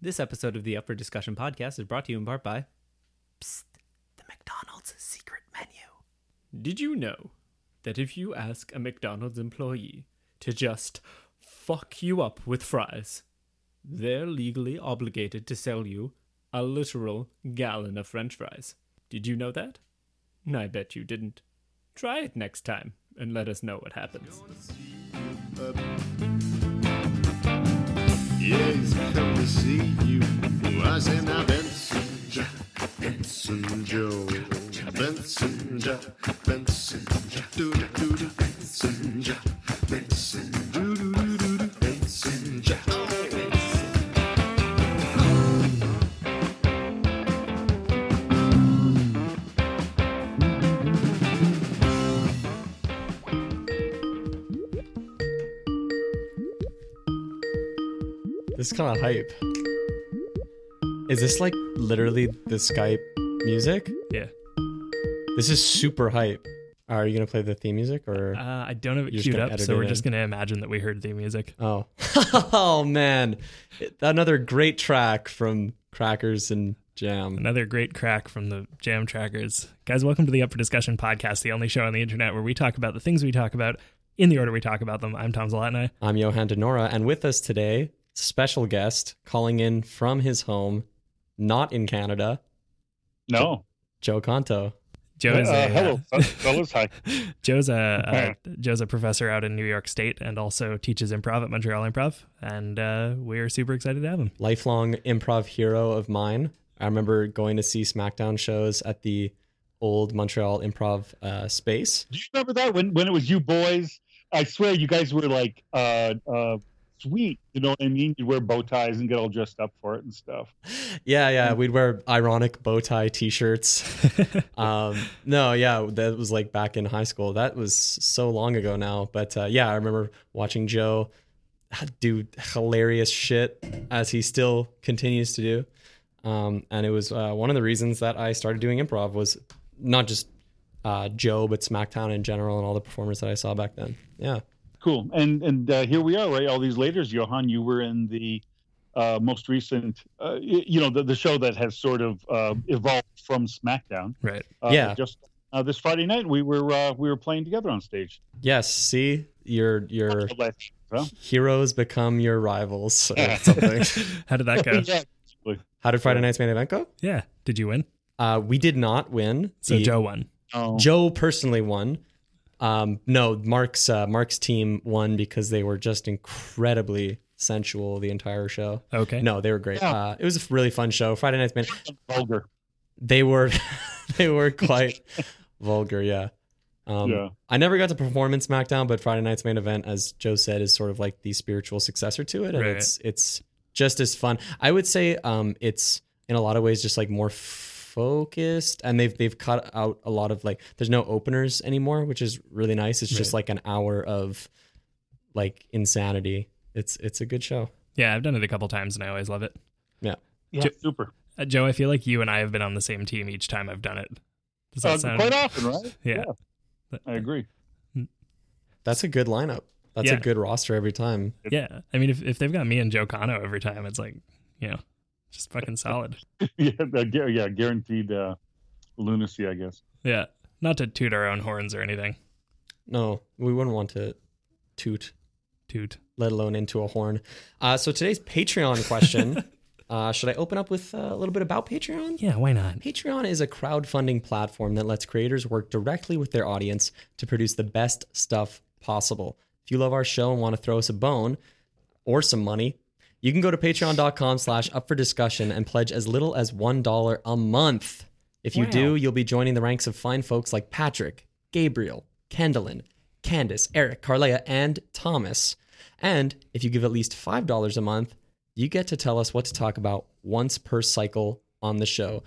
This episode of the Up for Discussion podcast is brought to you in part by Psst, the McDonald's secret menu. Did you know that if you ask a McDonald's employee to just fuck you up with fries, they're legally obligated to sell you a literal gallon of french fries? Did you know that? I bet you didn't. Try it next time and let us know what happens. Yeah, he's come to see you. I say now, Benson, Ja, Benson Joe, Benson, Ja, Benson, Ja, do do do Benson, Ja, Benson, do is kind of hype. Is this like literally the Skype music? Yeah. This is super hype. Are you gonna play the theme music or? Uh, I don't have it queued gonna up, so we're just going to imagine that we heard the music. oh, oh man, another great track from Crackers and Jam. Another great crack from the Jam Trackers. Guys, welcome to the Up for Discussion podcast, the only show on the internet where we talk about the things we talk about in the order we talk about them. I'm Tom Zalatni. I'm Johan Denora, and with us today, special guest calling in from his home, not in Canada, No. Joe Conto. Joe Uh, is a, hello, uh, fellas. Hi. Joe's a, a Joe's a professor out in New York State and also teaches improv at Montreal Improv, and uh, we're super excited to have him. lifelong improv hero of mine. I remember going to see SmackDown shows at the old Montreal improv uh, space. Do you remember that when when it was you boys? I swear you guys were like uh uh sweet. You know what I mean? You'd wear bow ties and get all dressed up for it and stuff. Yeah, yeah, we'd wear ironic bow tie T-shirts. um, no, yeah, that was like back in high school. That was so long ago now, but uh, yeah, I remember watching Joe do hilarious shit as he still continues to do. Um, and it was uh, one of the reasons that I started doing improv was not just uh, Joe, but SmackDown in general and all the performers that I saw back then. Yeah. Cool. And and uh, here we are, right? All these later, Johan, you were in the uh, most recent, uh, you know, the, the show that has sort of uh, evolved from SmackDown. Right. Uh, Yeah. Just uh, this Friday night, we were uh, we were playing together on stage. Yes. See, your your Huh? heroes become your rivals or something. How did that go? yeah. How did Friday night's main event go? yeah. Did you win? Uh, we did not win. So The- Joe won. Oh. Joe personally won. Um, no, Mark's uh, Mark's team won because they were just incredibly sensual the entire show. Okay. No, they were great. Yeah. Uh, it was a really fun show. Friday night's main. vulgar. They were they were quite vulgar. Yeah. Um, Yeah. I never got to perform in SmackDown, but Friday night's main event, as Joe said, is sort of like the spiritual successor to it, and Right. it's it's just as fun. I would say um, it's in a lot of ways just like more focused, and they've they've cut out a lot of like there's no openers anymore, which is really nice. It's just Right. like an hour of like insanity. It's it's a good show. Yeah, I've done it a couple times and I always love it. Yeah. Jo- Super. Uh, Joe, I feel like you and I have been on the same team each time I've done it. Does that Uh, sound quite often, right? Yeah. I agree. That's a good lineup. That's Yeah. a good roster every time. Yeah. I mean, if, if they've got me and Joe Cano every time, it's like, you know, just fucking solid. yeah, uh, yeah, guaranteed uh, lunacy, I guess. Yeah. Not to toot our own horns or anything. No, we wouldn't want to toot Toot. let alone into a horn. Uh, so today's Patreon question. uh, should I open up with uh, a little bit about Patreon? Yeah, why not? Patreon is a crowdfunding platform that lets creators work directly with their audience to produce the best stuff possible. If you love our show and want to throw us a bone or some money, you can go to patreon.com slash up for discussion and pledge as little as $1 a month. If you Wow. do, you'll be joining the ranks of fine folks like Patrick, Gabriel, Kendallin, Candace, Eric, Carlea, and Thomas. And if you give at least $5 a month, you get to tell us what to talk about once per cycle on the show.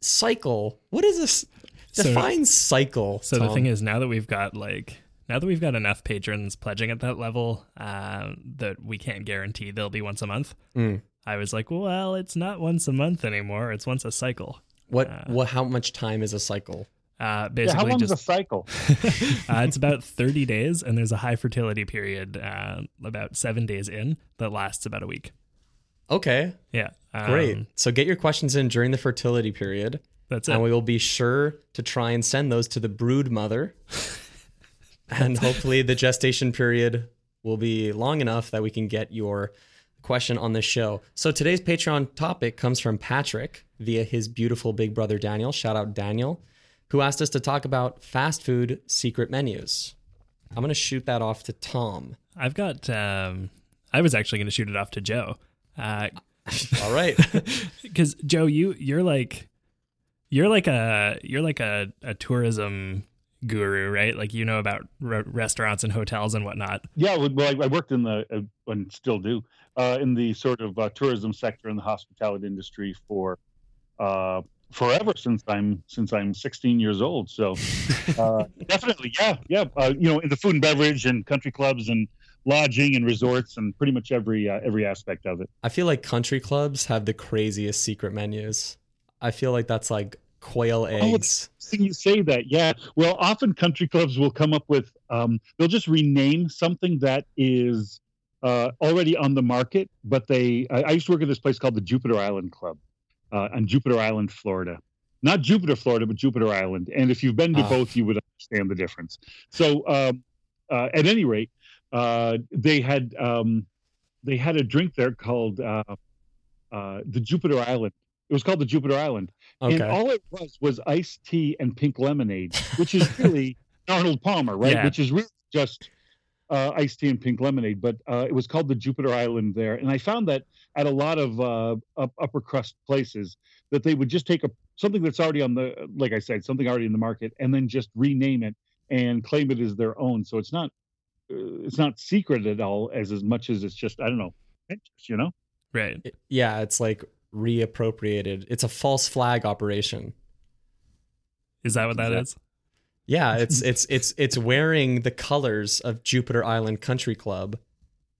Cycle? What is this? So- Define cycle. So the thing is, now that we've got like, now that we've got enough patrons pledging at that level uh, that we can't guarantee they'll be once a month, Mm. I was like, well, it's not once a month anymore. It's once a cycle. what? uh, what? How much time is a cycle? Uh, Yeah, how basically, long is a cycle? uh, it's about 30 days, and there's a high fertility period uh, about seven days in that lasts about a week. Okay, Yeah. Um, great. so get your questions in during the fertility period, That's it. and we will be sure to try and send those to the brood mother. and hopefully, the gestation period will be long enough that we can get your question on the show. So today's Patreon topic comes from Patrick via his beautiful big brother Daniel. Shout out Daniel, who asked us to talk about fast food secret menus. I'm going to shoot that off to Tom. I've got. Um, I was actually going to shoot it off to Joe, Uh, All right. because Joe, you you're like, you're like a you're like a, a tourism guru, right? Like you know about re- restaurants and hotels and whatnot. Yeah, well, I, I worked in the uh, and still do uh, in the sort of uh, tourism sector in the hospitality industry for uh, forever since I'm since I'm 16 years old. So uh, definitely, yeah, yeah. Uh, you know, in the food and beverage and country clubs and lodging and resorts and pretty much every uh, every aspect of it. I feel like country clubs have the craziest secret menus. I feel like that's like quail eggs. Interesting you say that. Yeah. Well, often country clubs will come up with um, they'll just rename something that is uh, already on the market, but they. I, I used to work at this place called the Jupiter Island Club uh, on Jupiter Island, Florida. Not Jupiter, Florida, but Jupiter Island. And if you've been to Ah. both, you would understand the difference. So, um, uh, at any rate, uh, they had um, they had a drink there called uh, uh, the Jupiter Island. It was called the Jupiter Island. And all it was was iced tea and pink lemonade, which is really Arnold Palmer, right? Yeah. Which is really just uh, iced tea and pink lemonade. But uh, it was called the Jupiter Island there. And I found that at a lot of uh, up, upper crust places that they would just take a something that's already on the, like I said, something already in the market, and then just rename it and claim it as their own. So it's not uh, it's not secret at all, as as much as it's just I don't know, you know. Right. Yeah, it's like reappropriated. It's a false flag operation. Is that what that is? Yeah, it's it's it's it's wearing the colors of Jupiter Island Country Club,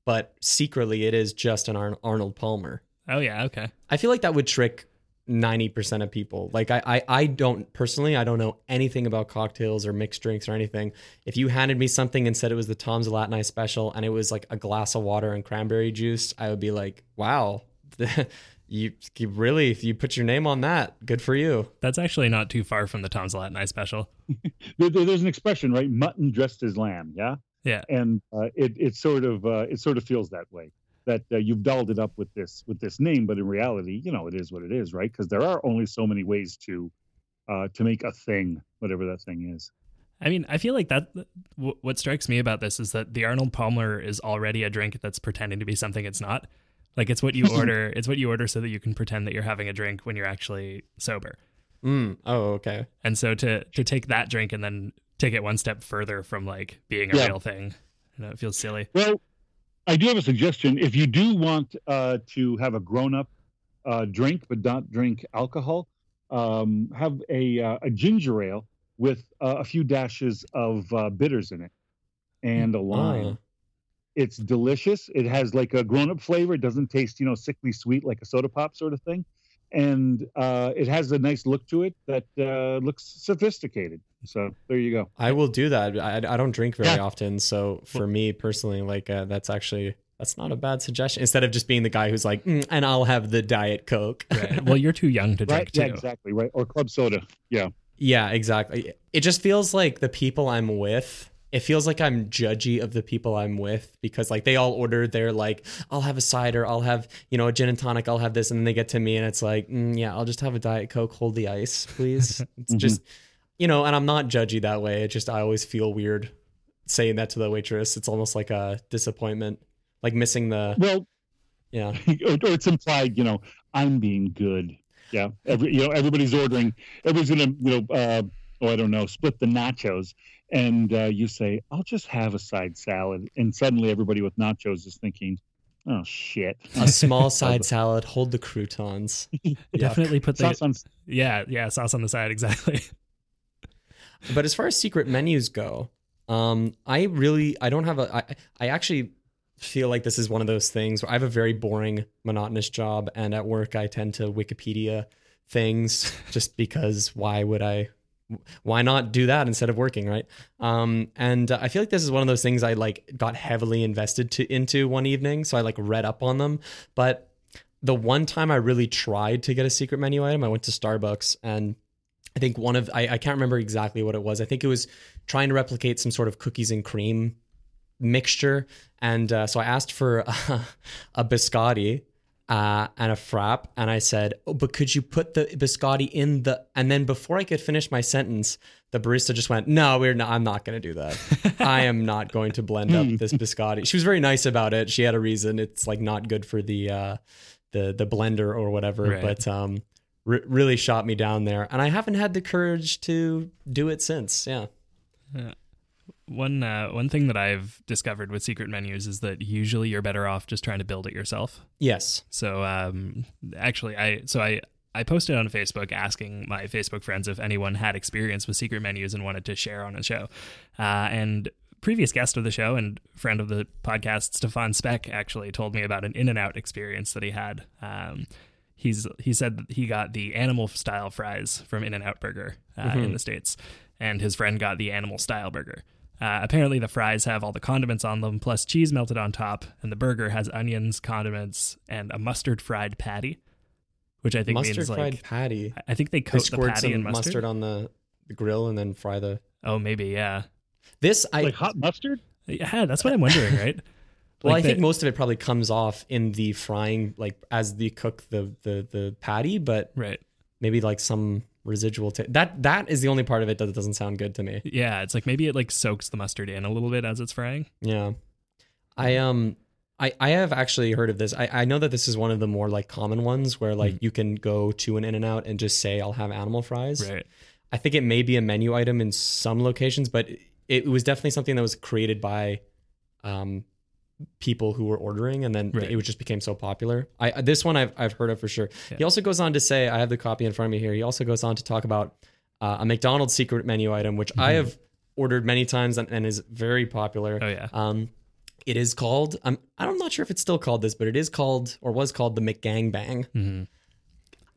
but secretly it is just an Ar- Arnold Palmer. Oh yeah. Okay. I feel like that would trick 90% of people. Like I, I I don't personally I don't know anything about cocktails or mixed drinks or anything. If you handed me something and said it was the Tom's Latin Night special and it was like a glass of water and cranberry juice, I would be like, "Wow. you, you really if you put your name on that, good for you." That's actually not too far from the Tom's Latin Night special. There, there- there's an expression, right? Mutton dressed as lamb. Yeah. Yeah. and uh, it it sort of uh, it sort of feels that way that uh, you've dolled it up with this with this name, but in reality, you know, it is what it is, right? Because there are only so many ways to uh, to make a thing, whatever that thing is. I mean, I feel like that. W- what strikes me about this is that the Arnold Palmer is already a drink that's pretending to be something it's not. Like it's what you order. It's what you order so that you can pretend that you're having a drink when you're actually sober. Mm. Oh, okay. And so to to take that drink and then take it one step further from like being a Yeah. real thing, you know, it feels silly. Well, I do have a suggestion. If you do want uh, to have a grown up uh, drink but not drink alcohol, um, have a uh, a ginger ale with uh, a few dashes of uh, bitters in it and a lime. Ah. It's delicious. It has like a grown up flavor. It doesn't taste, you know, sickly sweet like a soda pop sort of thing. And uh, it has a nice look to it that uh, looks sophisticated. So there you go. I will do that. I, I don't drink very Yeah. often, so for me personally, like uh, that's actually that's not a bad suggestion. Instead of just being the guy who's like, "Mm, and I'll have the diet coke. Right. well, you're too young to drink Right? Yeah, exactly. Right. Or club soda. Yeah. yeah, exactly. It just feels like the people I'm with. It feels like I'm judgy of the people I'm with because like they all order their like I'll have a cider, I'll have you know a gin and tonic, I'll have this, and then they get to me and it's like mm, yeah, I'll just have a diet coke, hold the ice, please. It's Mhm. just you know, and I'm not judgy that way. It just I always feel weird saying that to the waitress. It's almost like a disappointment, like missing the Well, yeah. or, it's implied, you know, I'm being good. Yeah. Every, you know, everybody's ordering, everybody's going to, you know, uh, oh, I don't know, split the nachos. And uh, you say, I'll just have a side salad. And suddenly everybody with nachos is thinking, oh, shit. A small side salad, hold the croutons. Definitely put the Sauce on, yeah yeah sauce on the side exactly. But as far as secret menus go, um, I really I don't have a I I actually feel like this is one of those things where I have a very boring, monotonous job, and at work I tend to Wikipedia things just because why would I? Why not do that instead of working, right? Um, and uh, I feel like this is one of those things I like got heavily invested to into one evening, so I like read up on them. But the one time I really tried to get a secret menu item, I went to Starbucks and I think one of I, I can't remember exactly what it was. I think it was trying to replicate some sort of cookies and cream mixture, and uh, so I asked for a, a biscotti uh, and a frap, and I said, "Oh, but could you put the biscotti in the?" And then before I could finish my sentence, the barista just went, "No, we're not. I'm not going to do that. I am not going to blend up this biscotti." She was very nice about it. She had a reason. It's like not good for the uh, the the blender or whatever, Right. but um, re- really shot me down there, and I haven't had the courage to do it since. Yeah. One uh, one thing that I've discovered with secret menus is that usually you're better off just trying to build it yourself. Yes. So um, actually, I so I I posted on Facebook asking my Facebook friends if anyone had experience with secret menus and wanted to share on a show. Uh, and previous guest of the show and friend of the podcast, Stefan Speck, actually told me about an In and Out experience that he had. Um, he's he said that he got the animal style fries from In and Out Burger uh, in the states, and his friend got the animal style burger. Uh, apparently, the fries have all the condiments on them, plus cheese melted on top, and the burger has onions, condiments, and a mustard fried patty, which I think means like. mustard means fried like patty. I think they They coat the squirt patty in some mustard. mustard on the, the grill and then fry the. Oh, maybe yeah, This I like hot mustard. yeah. That's what I'm wondering, right? well, Like I think most of it probably comes off in the frying, like as they cook the the the patty, but right. maybe like some residual. ta that that is the only part of it that doesn't sound good to me. Yeah, it's like maybe it like soaks the mustard in a little bit as it's frying. Yeah. I um I I have actually heard of this. I I know that this is one of the more like common ones where like you can go to an in and out and just say I'll have animal fries. Right. I think it may be a menu item in some locations, but it, it was definitely something that was created by um people who were ordering and then Right. it just became so popular. I this one I've I've heard of for sure. He also goes on to say I have the copy in front of me here. He also goes on to talk about uh, a McDonald's secret menu item which I have ordered many times and, and is very popular. Mm-hmm. Oh yeah. Um, it is called. I'm. I'm not sure if it's still called this, but it is called or was called the McGangbang. hmm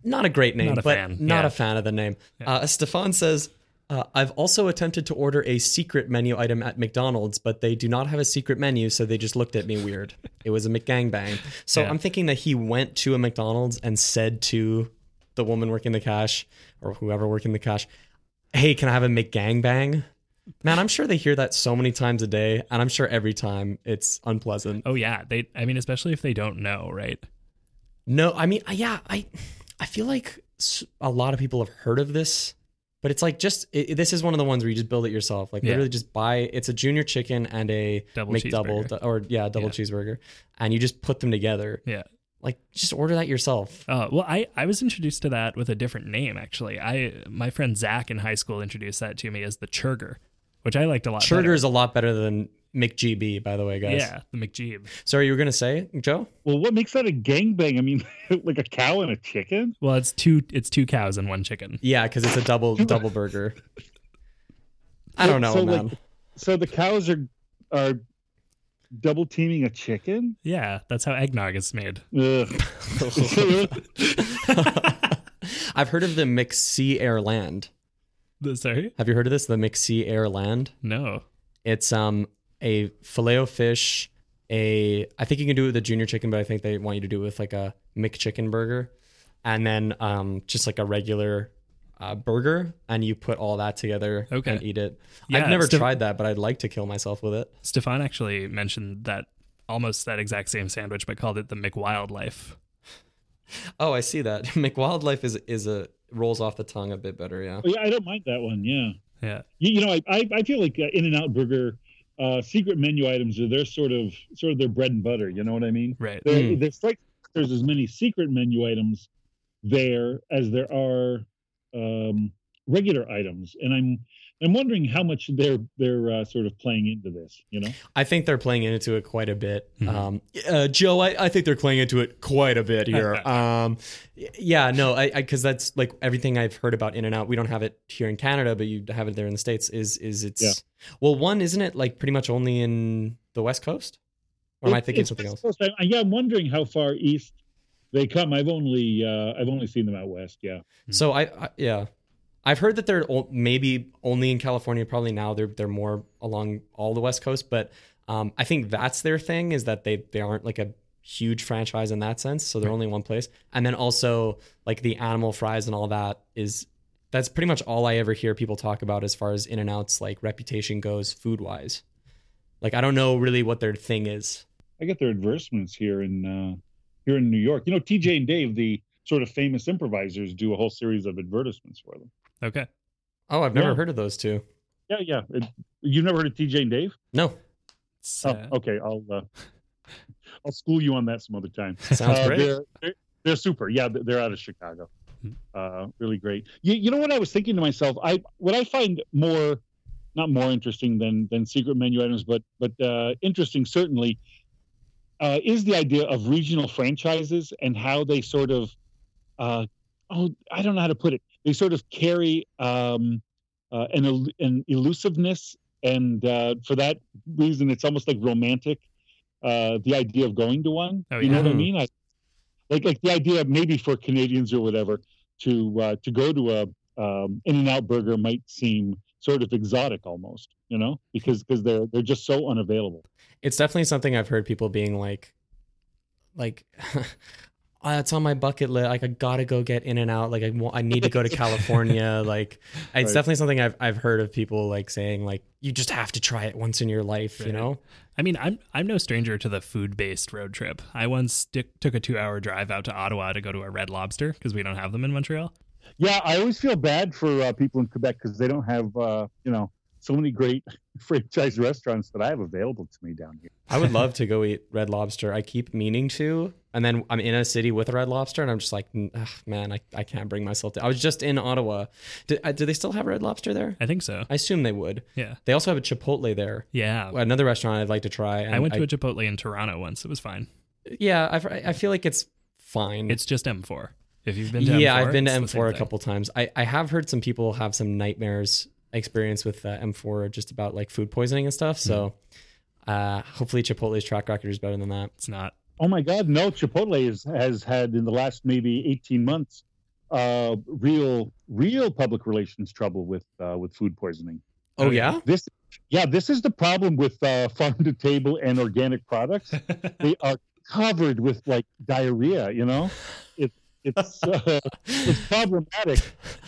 Not a great name, Not a but fan, not yeah. a fan of the name. Uh, Stefan says. Uh, I've also attempted to order a secret menu item at McDonald's, but they do not have a secret menu, so they just looked at me weird. it was a McGangbang. So Yeah. I'm thinking that he went to a McDonald's and said to the woman working the cash or whoever working the cash, "Hey, can I have a McGangbang?" Man, I'm sure they hear that so many times a day, and I'm sure every time it's unpleasant. Oh yeah. They. I mean, especially if they don't know, right? No, I mean, yeah, I, I feel like a lot of people have heard of this, but it's like just it, this is one of the ones where you just build it yourself. Like Yeah. literally, just buy. It's a junior chicken and a Double McDouble, or yeah, double Yeah. cheeseburger, and you just put them together. Yeah. Like just order that yourself. Uh, well, I, I was introduced to that with a different name actually. I my friend Zach in high school introduced that to me as the Churger, which I liked a lot. Churger better. is a lot better than McGB, by the way, guys. yeah, the McJeeb. Sorry, you were gonna say, Joe? Well, what makes that a gangbang? I mean, like a cow and a chicken. Well, it's two it's two cows and one chicken. Yeah, because it's a double double burger. I don't know, So, man. like, so the cows are are double teaming a chicken. Yeah, that's how eggnog is made. I've heard of the McSea Air Land. Sorry, Have you heard of this? The McSea Airland. no. It's um a filet o fish. A I think you can do it with a junior chicken, but I think they want you to do it with like a McChicken burger, and then um just like a regular uh, burger, and you put all that together Okay. and eat it. Yeah, I've never Steph- tried that, but I'd like to kill myself with it. Stefan actually mentioned that almost that exact same sandwich, but called it the McWildlife. Oh, I see that. McWildlife is is a rolls off the tongue a bit better. Yeah. Oh, yeah, I don't mind that one. Yeah, Yeah, you, you know, I, I I feel like uh, In and Out Burger uh, secret menu items are their sort of sort of their bread and butter. You know what I mean? right. There, Mm. there strikes there's as many secret menu items there as there are um, regular items, and I'm I'm wondering how much they're they're uh, sort of playing into this. You know, I think they're playing into it quite a bit. Mhm. Um, uh, Joe, I, I think they're playing into it quite a bit here. um, yeah, no, I because that's like everything I've heard about In and Out. We don't have it here in Canada, but you have it there in the states. Is is it's Yeah. well, one isn't it like pretty much only in the West Coast, or am I It- thinking it's something else? West Coast. I, yeah, I'm wondering how far east they come. I've only uh, I've only seen them out west. Yeah. So I, I yeah, I've heard that they're o- maybe only in California. Probably now they're they're more along all the West Coast, but um, I think that's their thing is that they they aren't like a huge franchise in that sense. So they're only one place. And then also like the animal fries and all that is that's pretty much all I ever hear people talk about as far as In and Out's like reputation goes food wise. Like I don't know really what their thing is. I get their advertisements here in uh, here in New York. You know, TJ and Dave, the sort of famous improvisers, do a whole series of advertisements for them. Okay. Oh, I've never Yeah. heard of those two. Yeah, yeah. It, you've never heard of TJ and Dave? No. It's, Oh, uh, okay. I'll uh, I'll school you on that some other time. Sounds Uh, great. They're, they're, they're super. Yeah, they're they're out of Chicago. Hmm. Uh, really great. You, you know what I was thinking to myself? I what I find more, not more interesting than than secret menu items, but but uh, interesting certainly, uh, is the idea of regional franchises and how they sort of, uh, oh, I don't know how to put it. They sort of carry um, uh, an an elusiveness, and uh, for that reason, it's almost like romantic. Uh, the idea of going to one, Oh, you know what I mean? I, like like the idea maybe for Canadians or whatever to uh, to go to a um, In and Out burger might seem sort of exotic almost, you know, because because they're they're just so unavailable. It's definitely something I've heard people being like, like, "Ah, it's on my bucket list. Like I gotta go get in and out. Like I, I need to go to California. like it's Right. definitely something I've I've heard of people like saying like you just have to try it once in your life. You know? I mean, I'm I'm no stranger to the food-based road trip. I once dick took a two-hour drive out to Ottawa to go to a Red Lobster because we don't have them in Montreal. Yeah, I always feel bad for uh, people in Quebec because they don't have uh, you know so many great franchise restaurants that I have available to me down here. I would love to go eat Red Lobster. I keep meaning to, and then I'm in a city with a Red Lobster, and I'm just like, "Ugh, man, I, I can't bring myself to. I was just in Ottawa. Did, uh, do they still have Red Lobster there? I think so. I assume they would. Yeah. They also have a Chipotle there. Yeah. Another restaurant I'd like to try. and I went to a Chipotle in Toronto once. It was fine. yeah, I've, I feel like it's fine. It's just M4. If you've been to yeah, M4, I've been to it's the same M4 a couple times. I, I have heard some people have some nightmares experience with uh, M4 just about like food poisoning and stuff. So uh, hopefully Chipotle's track record is better than that. It's not. Oh my God, no! Chipotle is, has had in the last maybe eighteen months, uh, real real public relations trouble with uh, with food poisoning. Oh, yeah? yeah? This, yeah, this is the problem with uh, farm to table and organic products. they are covered with like diarrhea. You know, it, it's uh, it's problematic.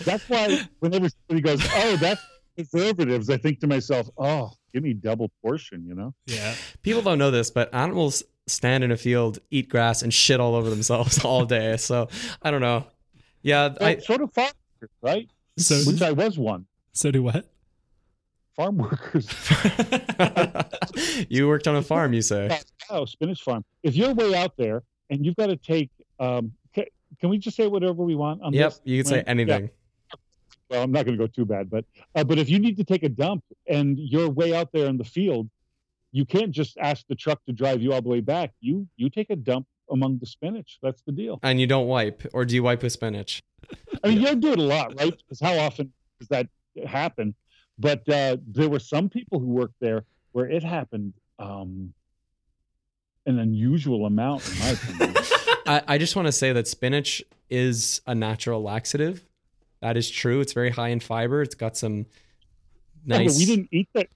That's why whenever somebody goes, "Oh, that's preservatives," I think to myself, "Oh, give me double portion." You know. Yeah. People don't know this, but animals stand in a field, eat grass, and shit all over themselves all day. So I don't know. Yeah, I, sort of farm workers, right? So Which I was one. so do what? Farm workers. you worked on a farm, you say? Oh, spinach farm. If you're way out there and you've got to take, um, ca- can we just say whatever we want on Yep, this? you could say Right? anything. Well, I'm not going to go too bad, but uh, but if you need to take a dump and you're way out there in the field, you can't just ask the truck to drive you all the way back. You you take a dump among the spinach. That's the deal. And you don't wipe, or do you wipe with spinach? I mean, you do it a lot, right? Because how often does that happen? But uh, there were some people who worked there where it happened um, an unusual amount, in my opinion. I, I just want to say that spinach is a natural laxative. That is true. It's very high in fiber. It's got some Yeah, nice. but we didn't eat that.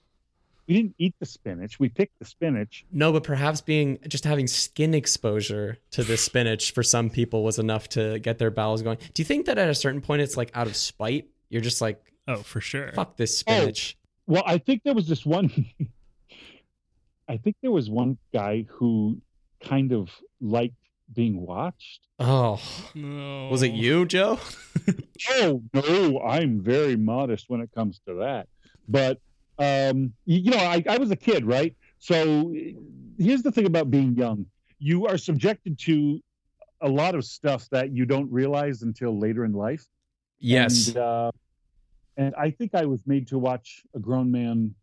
We didn't eat the spinach. We picked the spinach. No, but perhaps being just having skin exposure to the spinach for some people was enough to get their bowels going. Do you think that at a certain point it's like out of spite? You're just like, Oh, for sure. fuck this spinach. Oh, well, I think there was this one. I think there was one guy who kind of liked being watched. Oh, No. was it you, Joe? Oh no, I'm very modest when it comes to that. But um, you, you know, I, I was a kid, right? So here's the thing about being young: you are subjected to a lot of stuff that you don't realize until later in life. Yes. And, uh, and I think I was made to watch a grown man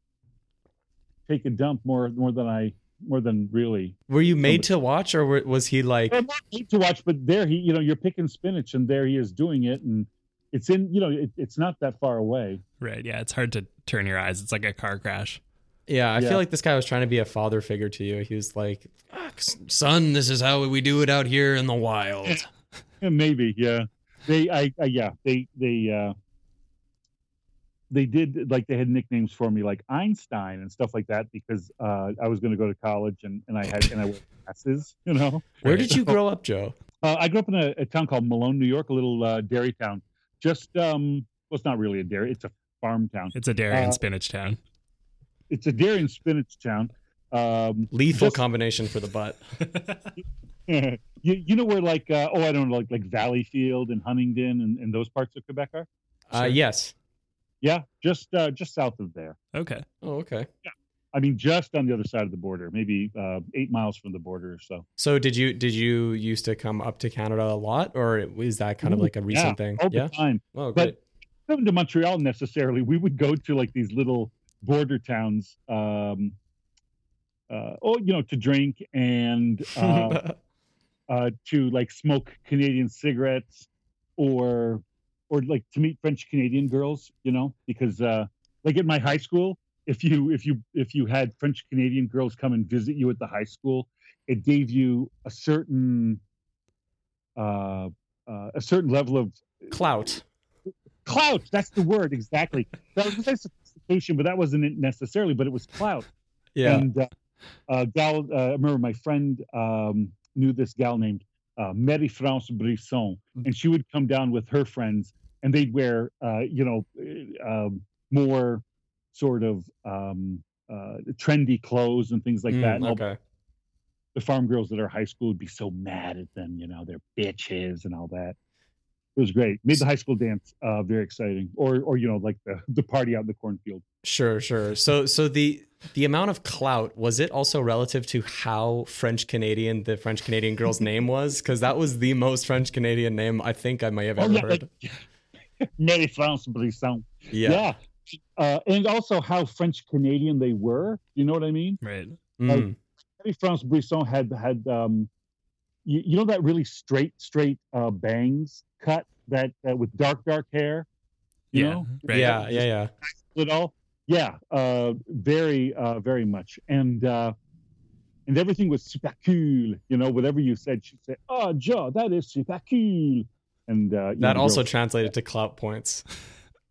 take a dump more more than I more than really. Were you made to watch, or was he like? Well, not made to watch, but there he, you know, you're picking spinach, and there he is doing it, and it's in, you know, it, it's not that far away. Right. Yeah. It's hard to turn your eyes. It's like a car crash. Yeah, I Yeah. feel like this guy was trying to be a father figure to you. He was like, "Ah, "Son, this is how we do it out here in the wild." Maybe, yeah. They, I, I yeah, they, they, uh, they did like they had nicknames for me like Einstein and stuff like that because uh, I was going to go to college and, and I had and I wore glasses, you know. Where did you grow up, Joe? Uh, I grew up in a, a town called Malone, New York, a little uh, dairy town. Just um, well, it's not really a dairy; it's a farm town. It's a dairy and Uh, spinach town. It's a dairy and spinach town. Um, Lethal Just- combination for the butt. you, you know where like uh, oh I don't know like like Valleyfield and Huntingdon and, and those parts of Quebec are. Uh, Sure. yes. Yeah, just uh, just south of there. Okay. Oh, okay. Yeah. I mean, just on the other side of the border, maybe uh, eight miles from the border or so. So did you did you used to come up to Canada a lot, or is that kind of like a recent yeah, thing? all Yeah. the time. Oh, But- great. Come to Montreal necessarily. We would go to like these little border towns. Um, uh, oh, you know, to drink and uh, uh, to like smoke Canadian cigarettes or or like to meet French Canadian girls, you know, because uh, like at my high school, if you if you if you had French Canadian girls come and visit you at the high school, it gave you a certain uh, uh, a certain level of Clout. clout. That's the word exactly. That was a sophistication, but that wasn't it necessarily. But it was clout. Yeah. And uh, uh, gal, uh, I remember my friend um, knew this gal named uh, Mary France Brisson, and she would come down with her friends, and they'd wear, uh, you know, uh, um, more sort of um, uh, trendy clothes and things like Mm, that. And okay. the farm girls at our high school would be so mad at them, you know, they're bitches and all that. It was great. Made the high school dance uh, very exciting, or or you know, like the the party out in the cornfield. Sure, sure. So so the the amount of clout was it also relative to how French Canadian the French Canadian girl's name was? Because that was the most French Canadian name I think I may have ever heard. like, Mary France Brisson. yeah. Yeah. Uh, and also how French Canadian they were. You know what I mean? Right. Mm. Mary France Brisson had had um, you, you know that really straight straight uh, bangs cut that uh, with dark dark hair. You yeah. know, Right. yeah, yeah, yeah. it all. Yeah, uh, very, uh, very much, and uh, and everything was super cool. You know, whatever you said, she'd say, "Oh, Joe, that is super cool." And uh, you know, That also girl- translated to clout points.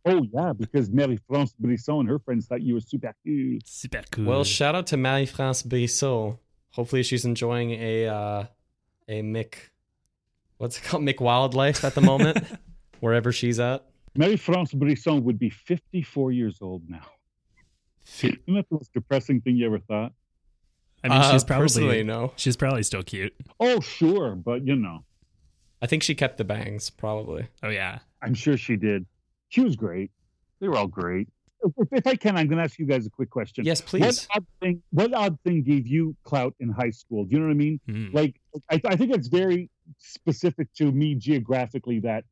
oh yeah, because Mary France Brisson and her friends thought you were super cool. Super cool. Well, shout out to Marie France Brisson. Hopefully, she's enjoying a uh, a Mick. What's it called? Mick Wildlife at the moment, wherever she's at. Mary France Brisson would be 54 years old now. Isn't that the most depressing thing you ever thought? I mean, Uh, she's probably no. she's probably still cute. Oh, sure, but you know, I think she kept the bangs, probably. Oh yeah. I'm sure she did. She was great. They were all great. If, if I can, I'm going to ask you guys a quick question. Yes, please. What odd thing? What odd thing gave you clout in high school? Do you know what I mean? Hmm. Like, I, I think it's very specific to me geographically that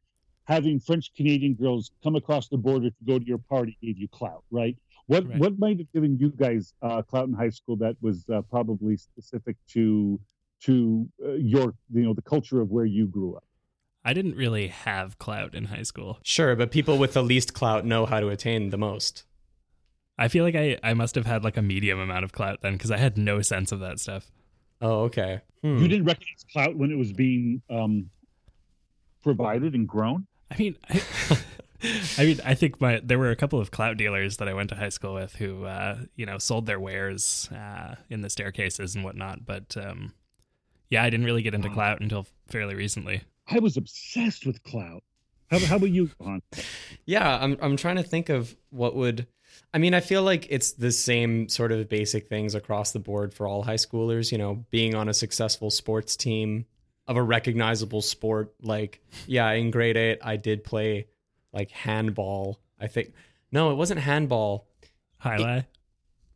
having French Canadian girls come across the border to go to your party gave you clout, right? What Right. what might have given you guys uh, clout in high school that was uh, probably specific to to uh, your you know the culture of where you grew up? I didn't really have clout in high school. Sure, but people with the least clout know how to attain the most. I feel like I, I must have had like a medium amount of clout then because I had no sense of that stuff. Oh, okay. Hmm. You didn't recognize clout when it was being um, provided and grown. I mean, I, I mean, I think my there were a couple of clout dealers that I went to high school with who, uh, you know, sold their wares uh, in the staircases and whatnot. But um, yeah, I didn't really get into clout until fairly recently. I was obsessed with clout. How, how about you, Johan? Yeah, I'm I'm trying to think of what would I mean, I feel like it's the same sort of basic things across the board for all high schoolers, you know, being on a successful sports team of a recognizable sport like yeah, in grade 8 I did play like handball. I think no, it wasn't handball. Highlight.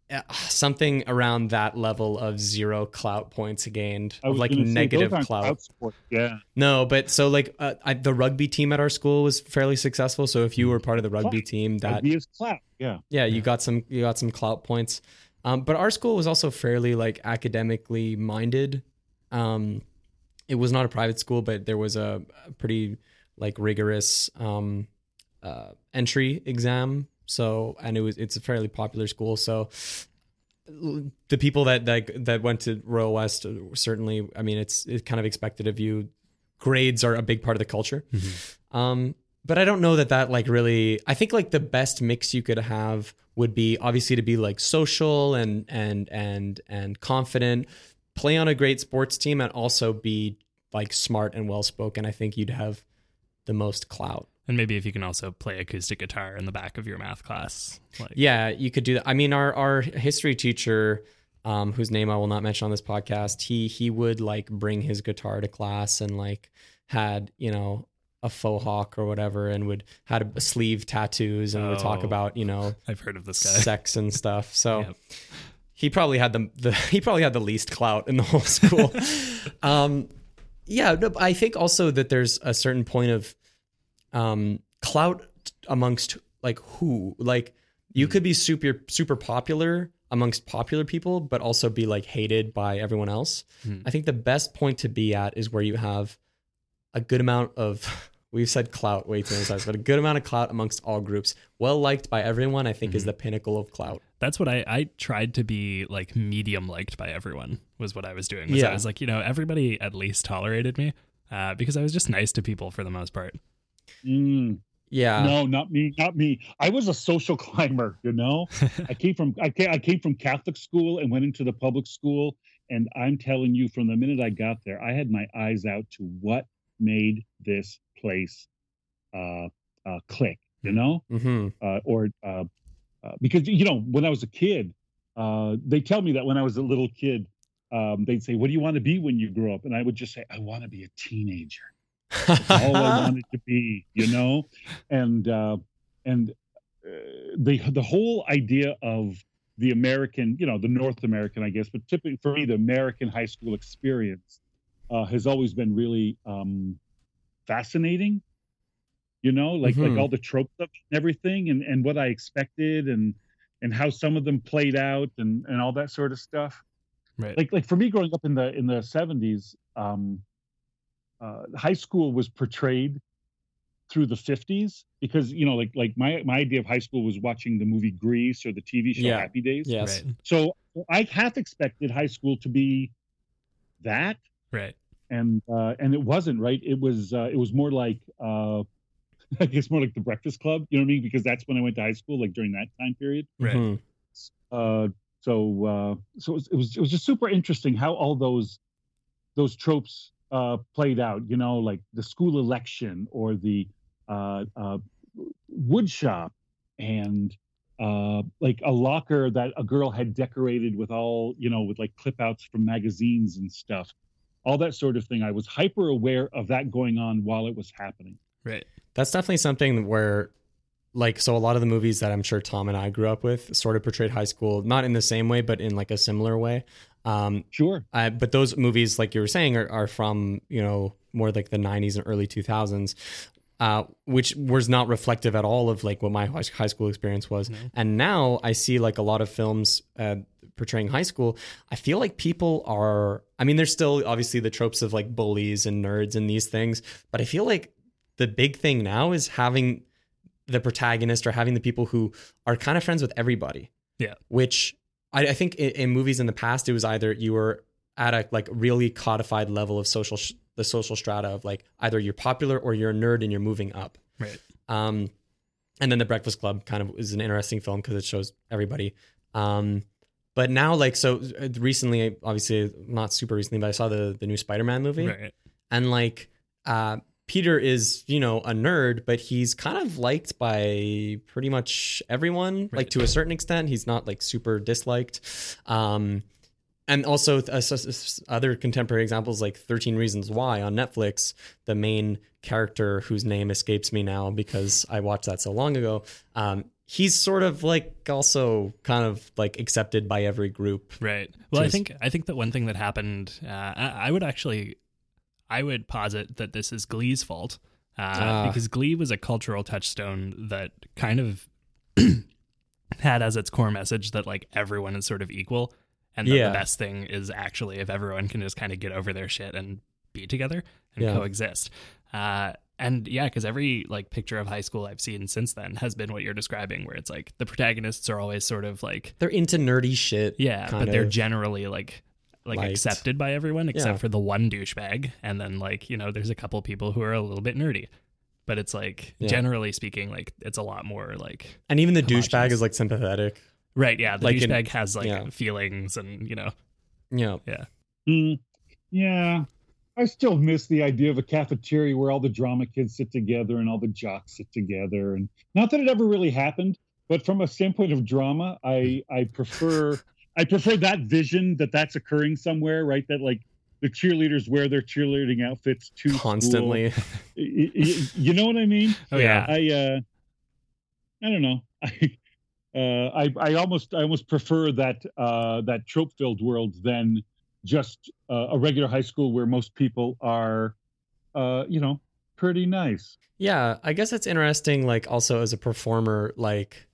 Uh, something around that level of zero clout points gained, of like gonna say, negative those clout. sports. Yeah. No, but so like uh, I, the rugby team at our school was fairly successful. So if you were part of the rugby Clout. team, that Rugby is clout. Yeah. yeah, you got some you got some clout points. Um, but our school was also fairly like academically minded. Um, it was not a private school, but there was a, a pretty like rigorous um, uh, entry exam. So and it was it's a fairly popular school. So the people that that that went to Royal West uh, certainly, I mean, it's it's kind of expected of you. Grades are a big part of the culture. Um, but I don't know that that like really. I think like the best mix you could have would be obviously to be like social and and and and confident, play on a great sports team, and also be like smart and well spoken. I think you'd have the most clout. And maybe if you can also play acoustic guitar in the back of your math class. Like, Yeah, you could do that. I mean, our our history teacher, um, whose name I will not mention on this podcast, he he would like bring his guitar to class and like had you know a faux hawk or whatever, and would had a sleeve tattoos and would talk Oh. about you know I've heard of this guy. sex and stuff. So Yep. he probably had the, the he probably had the least clout in the whole school. um, yeah, no, I think also that there's a certain point of um, clout amongst like who like you could be super super popular amongst popular people, but also be like hated by everyone else. Hmm. I think the best point to be at is where you have a good amount of we've said clout way too many times, but a good amount of clout amongst all groups, well liked by everyone. I think is the pinnacle of clout. That's what I I tried to be like medium liked by everyone was what I was doing. Was Yeah. I was like, you know, everybody at least tolerated me. Uh, because I was just nice to people for the most part. Mm, Yeah. no, not me, not me. I was a social climber. You know, I came from I came, I came from Catholic school and went into the public school. And I'm telling you, from the minute I got there, I had my eyes out to what made this place uh, uh, click. You know, hmm uh, or uh, uh, because you know when I was a kid, uh, they tell me that when I was a little kid, um, they'd say, "What do you want to be when you grow up?" And I would just say, "I want to be a teenager." All I wanted to be, you know, and uh, and uh, the the whole idea of the American, you know, the North American, I guess, but typically for me, the American high school experience uh, has always been really um, fascinating. You know, like Mhm. like all the tropes of and everything, and and what I expected, and and how some of them played out, and and all that sort of stuff. Right. Like like for me, growing up in the in the seventies, um, uh, high school was portrayed through the 50s because you know like like my my idea of high school was watching the movie Grease or the TV show Yeah. Happy Days. yes. Right. So I half expected high school to be that Right. and uh and it wasn't, right? It was uh it was more like uh I guess more like the Breakfast Club, you know what I mean? Because that's when I went to high school like during that time period. Right. Mhm. Uh so uh so it was, it was it was just super interesting how all those those tropes uh played out, you know, like the school election or the uh uh wood shop and uh like a locker that a girl had decorated with all you know with like clip outs from magazines and stuff all that sort of thing i was hyper aware of that going on while it was happening Right. That's definitely something where, like, so a lot of the movies that I'm sure Tom and I grew up with sort of portrayed high school, not in the same way, but in like a similar way. Um, sure I, but those movies, like you were saying, are, are from you know more like the '90s and early 2000s, uh, which was not reflective at all of like what my high high school experience was. And now I see like a lot of films uh, portraying high school. I feel like people are. I mean, there's still obviously the tropes of like bullies and nerds and these things, but I feel like the big thing now is having the protagonist or having the people who are kind of friends with everybody Yeah. which I, I think in, in movies in the past it was either you were at a like really codified level of social sh- the social strata of like either you're popular or you're a nerd and you're moving up Right. um and then the breakfast club kind of is an interesting film because it shows everybody um but now like so uh, recently obviously not super recently but i saw the the new spider-man movie Right. and like uh Peter is, you know, a nerd, but he's kind of liked by pretty much everyone, like to a certain extent. He's not like super disliked. Um, and also uh, other contemporary examples like 13 Reasons Why on Netflix, the main character whose name escapes me now because I watched that so long ago. Um, he's sort of like also kind of like accepted by every group. Right. Well, I think I think that one thing that happened, uh, I, I would actually, I would posit that this is Glee's fault uh, Ah. because Glee was a cultural touchstone that kind of had as its core message that like everyone is sort of equal, and that Yeah. the best thing is actually if everyone can just kind of get over their shit and be together and Yeah. coexist. Uh, and yeah, because every like picture of high school I've seen since then has been what you're describing, where it's like the protagonists are always sort of like They're into nerdy shit. yeah, but they're generally like like Liked. accepted by everyone except Yeah. for the one douchebag, and then like you know there's a couple people who are a little bit nerdy. but it's like Yeah. generally speaking, like it's a lot more like And even the douchebag is like sympathetic. right. Yeah, the Like in- douchebag has like yeah. feelings, and you know, Yeah. Hmm. yeah. I still miss the idea of a cafeteria where all the drama kids sit together and all the jocks sit together. And not that it ever really happened, but from a standpoint of drama, I I prefer I prefer that vision that that's occurring somewhere, right? That like the cheerleaders wear their cheerleading outfits to school. Constantly. Y- y- You know what I mean? oh yeah, I uh I don't know. I uh I I almost I almost prefer that uh that trope filled world than just uh, a regular high school where most people are uh you know pretty nice. Yeah, I guess it's interesting, like, also as a performer, like,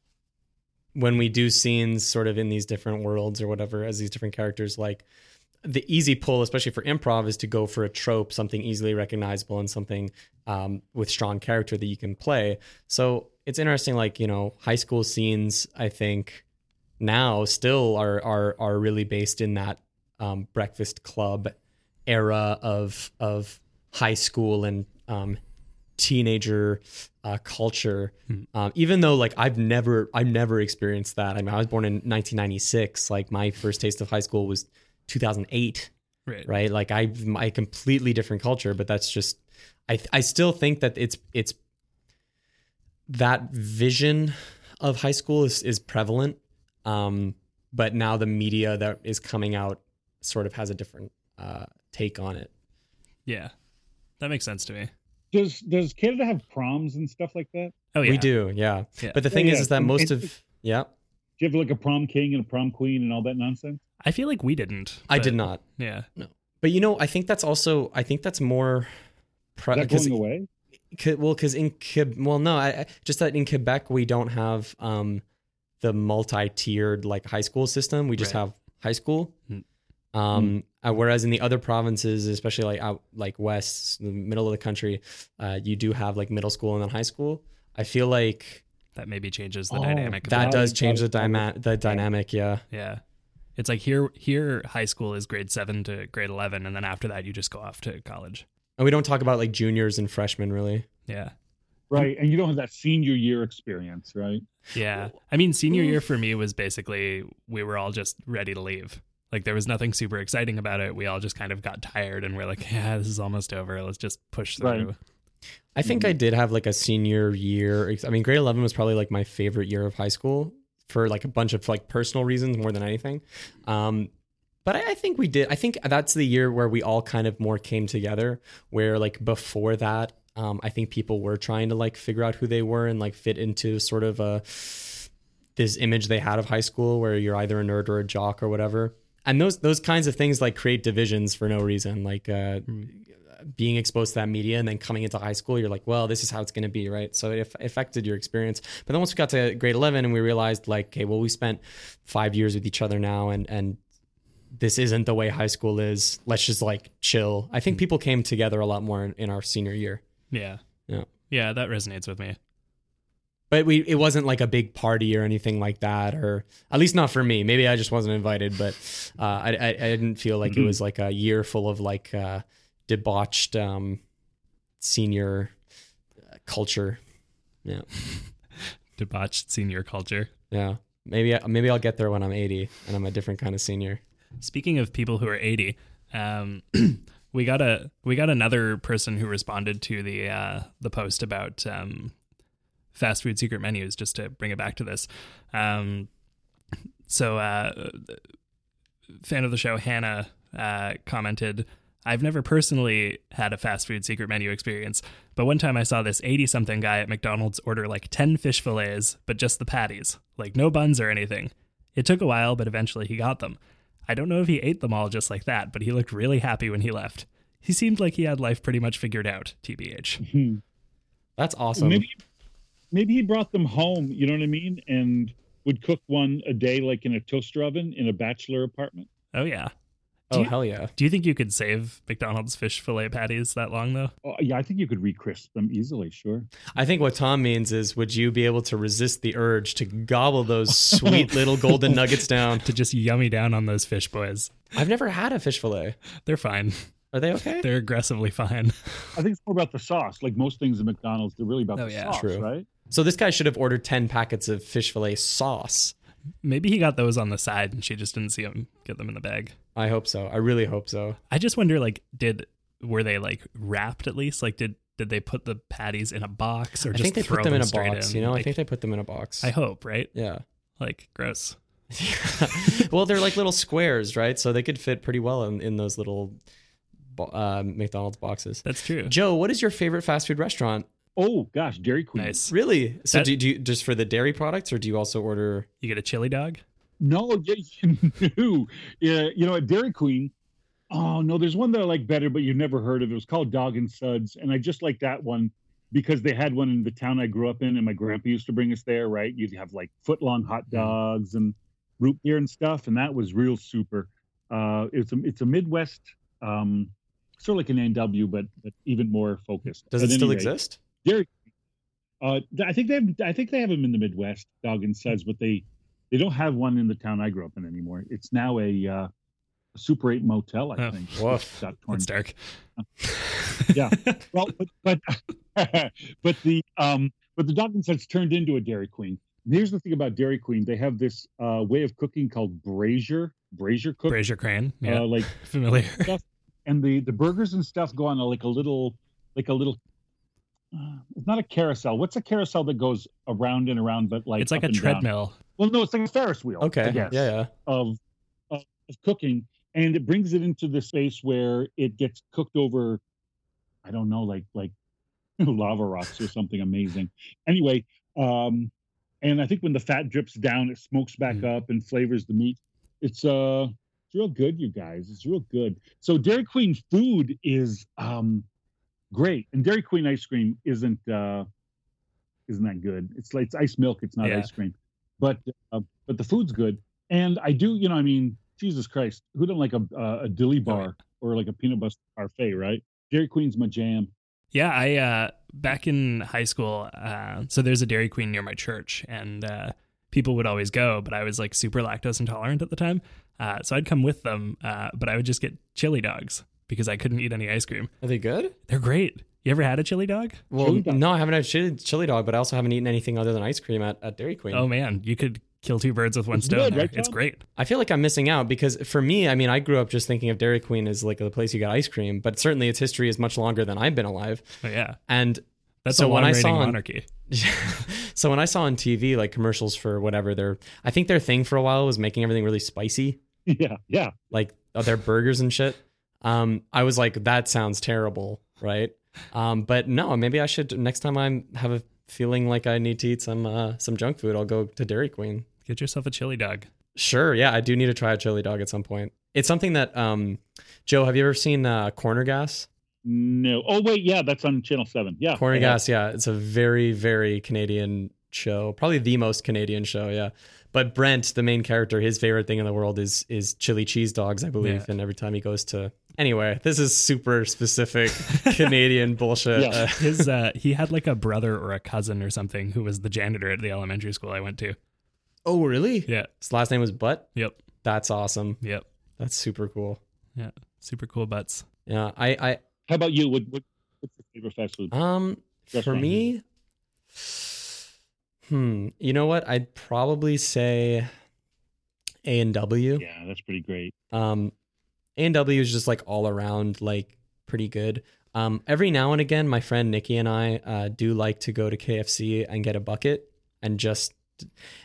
when we do scenes sort of in these different worlds or whatever, as these different characters, like, the easy pull, especially for improv, is to go for a trope, something easily recognizable and something um, with strong character that you can play. So it's interesting, like, you know, high school scenes, I think now still are, are, are really based in that um, Breakfast Club era of, of high school and um, teenager uh, culture. Hmm. Um, even though like I've never I've never experienced that. I mean, I was born in 1996. Like my first taste of high school was 2008. right, Right. Like I my completely different culture, but that's just I I still think that it's it's that vision of high school is is prevalent. Um, but now the media that is coming out sort of has a different uh, take on it. yeah, that makes sense to me. Does does Canada have proms and stuff like that? Oh yeah, We do, yeah. Yeah. But the thing Yeah, is, yeah. is that most and- of yeah, Do you have like a prom king and a prom queen and all that nonsense? I feel like we didn't. I did not. Yeah, No. But you know, I think that's also I think that's more pre- Is that 'cause- going away? Well, because in Quebec, well, no, I, I- just that in Quebec we don't have um, the multi-tiered like high school system. We just Right. have high school. Hmm. Um, uh, whereas in the other provinces, especially like out like west, the middle of the country, uh, you do have like middle school and then high school. I feel like that maybe changes the Oh, dynamic. Of that does change the got dyma- the dynamic. Yeah, Yeah. It's like here here high school is grade 7 to grade 11 and then after that you just go off to college. and we don't talk about like juniors and freshmen really. Yeah. Right. And you don't have that senior year experience, right? Yeah. I mean senior year for me was basically we were all just ready to leave. Like there was nothing super exciting about it. We all just kind of got tired and we're like, yeah, this is almost over. Let's just push through. Right. I think I did have like a senior year. I mean, grade 11 was probably like my favorite year of high school for like a bunch of like personal reasons more than anything. Um, but I, I think we did. I think that's the year where we all kind of more came together. Where like before that, um, I think people were trying to like figure out who they were and like fit into sort of a this image they had of high school where you're either a nerd or a jock or whatever. And those those kinds of things like create divisions for no reason. Like uh, being exposed to that media and then coming into high school, you're like, well, this is how it's going to be, right? So it aff- affected your experience. But then once we got to grade 11 and we realized, like, okay, well, we spent five years with each other now, and and this isn't the way high school is. Let's just like chill. I think people came together a lot more in, in our senior year. Yeah. Yeah. Yeah, that resonates with me. But we it wasn't like a big party or anything like that, or at least not for me. Maybe I just wasn't invited, but uh, I, I I didn't feel like it was like a year full of like uh, debauched um, senior uh, culture. Yeah, Debauched senior culture. yeah. Maybe maybe I'll get there when I'm 80 and I'm a different kind of senior. Speaking of people who are 80, um, we got a we got another person who responded to the uh, the post about um, fast food secret menus. Just to bring it back to this, um, so uh, fan of the show Hannah uh, commented. I've never personally had a fast food secret menu experience, but one time I saw this 80 something guy at McDonald's order like 10 fish fillets, but just the patties, like no buns or anything. It took a while, but eventually he got them. I don't know if he ate them all just like that, but he looked really happy when he left. He seemed like he had life pretty much figured out, TBH. Hmm. That's awesome. Maybe maybe he brought them home, you know what I mean? And would cook one a day like in a toaster oven in a bachelor apartment. Oh, yeah. oh you- hell yeah! Do you think you could save McDonald's fish fillet patties that long, though? Oh, yeah, I think you could recrisp them easily, sure. I think what Tom means is, would you be able to resist the urge to gobble those sweet little golden nuggets down? To just yummy down on those fish boys. I've never had a fish fillet. They're fine. Are they okay? They're aggressively fine. I think it's more about the sauce. Like most things at McDonald's, they're really about Oh, the yeah. sauce, True. right? So this guy should have ordered 10 packets of fish fillet sauce. Maybe he got those on the side and she just didn't see him get them in the bag. I hope so. I really hope so. I just wonder, like, did were they like wrapped at least? Like, did did they put the patties in a box or I just think they throw put them in a box, in? you know? I think they put them in a box. I hope, right? yeah. Like, gross. well, they're like little squares, right? So they could fit pretty well in, in those little uh, McDonald's boxes. That's true. Joe, what is your favorite fast food restaurant? Oh gosh, Dairy Queen. Nice. Really? So That- do, do you just for the dairy products, or do you also order? You get a chili dog. No, yeah, no. Yeah, you know, at Dairy Queen. Oh no, there's one that I like better, but you've never heard of. It was called Dog and Suds, and I just like that one because they had one in the town I grew up in, and my grandpa used to bring us there. Right, you'd have like foot long hot dogs and root beer and stuff, and that was real super. Uh, it's a it's a Midwest, um, sort of like an NW, but but even more focused. Does At it still rate, exist? Dairy. Uh, I think they have, I think they have them in the Midwest, and Suds, but they they don't have one in the town I grew up in anymore. It's now a, uh, Super Eight motel, I Oh, think. woof. It's dark. yeah. Well, but but, but the um but the Dog and Suds turned into a Dairy Queen. And here's the thing about Dairy Queen: they have this uh, way of cooking called brazier brazier cook, Brazier Crane. Yeah, uh, like familiar. and the the burgers and stuff go on a, like a little like a little uh, it's not a carousel what's a carousel that goes around and around but like it's like a and down? treadmill. well no it's like a ferris wheel I Okay. guess, Yeah, yeah. of, of of cooking and it brings it into the space where it gets cooked over i don't know like like lava rocks or something amazing anyway um and i think when the fat drips down it smokes back Mm. up and flavors the meat it's uh it's real good you guys it's real good so dairy queen food is um great. And dairy queen ice cream isn't uh isn't that good. It's like it's ice milk it's not Yeah. ice cream. But uh, but the food's good. And i do you know i mean jesus christ who don't like a a, a dilly Oh, bar or like a peanut butter parfait right? Dairy queen's my jam. Yeah, I uh back in high school, uh so there's a Dairy Queen near my church and uh people would always go, but I was like super lactose intolerant at the time. Uh so I'd come with them, uh but I would just get chili dogs because I couldn't eat any ice cream. Are they good? They're great. You ever had a chili dog? Well, Chili dog. no, I haven't had chili, chili dog, but I also haven't eaten anything other than ice cream at, at Dairy Queen. Oh man, you could kill two birds with one It's stone. good, right, it's great. I feel like I'm missing out because for me, I mean, I grew up just thinking of Dairy Queen as like the place you got ice cream, but certainly its history is much longer than I've been alive. Oh yeah. And That's So a when long I saw on- monarchy. so when I saw on TV like commercials for whatever their, I think their thing for a while was making everything really spicy, yeah yeah like uh, their burgers and shit. Um, I was like, that sounds terrible, right? Um, but no, maybe I should next time I have a feeling like I need to eat some uh, some junk food, I'll go to Dairy Queen. Get yourself a chili dog. Sure, yeah, I do need to try a chili dog at some point. It's something that um, Joe, have you ever seen uh, Corner Gas? no oh wait yeah that's on channel 7 yeah Corner yeah. Gas, yeah, it's a very very Canadian show, probably the most Canadian show, yeah. But Brent, the main character, his favorite thing in the world is is chili cheese dogs, I believe. Yeah. And every time he goes to anyway, this is super specific Canadian bullshit. Yeah. Uh, His uh he had like a brother or a cousin or something who was the janitor at the elementary school I went to. oh, really? Yeah. His last name was Butt. Yep. That's awesome. Yep. That's super cool. Yeah. Super cool butts. Yeah, I I how about you what, what what's your favorite fast food Um, for me, hmm, you know what? I'd probably say A and W. yeah that's pretty great Um, A and W is just like all around like pretty good. Um, every now and again, my friend Nikki and I uh, do like to go to KFC and get a bucket and just.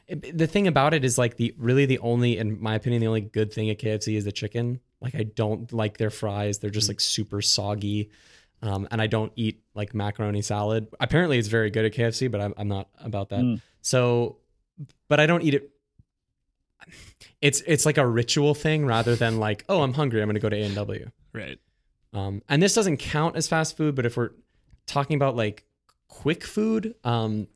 The thing about it is like the really the only, in my opinion, the only good thing at KFC is the chicken. Like I don't like their fries; they're just like super soggy. Um, and I don't eat like macaroni salad. Apparently, it's very good at KFC, but I'm, I'm not about that. Mm. So, but I don't eat it. It's it's like a ritual thing rather than like, oh, I'm hungry, I'm going to go to A and W. Right. Um, and this doesn't count as fast food, but if we're talking about like quick food, um,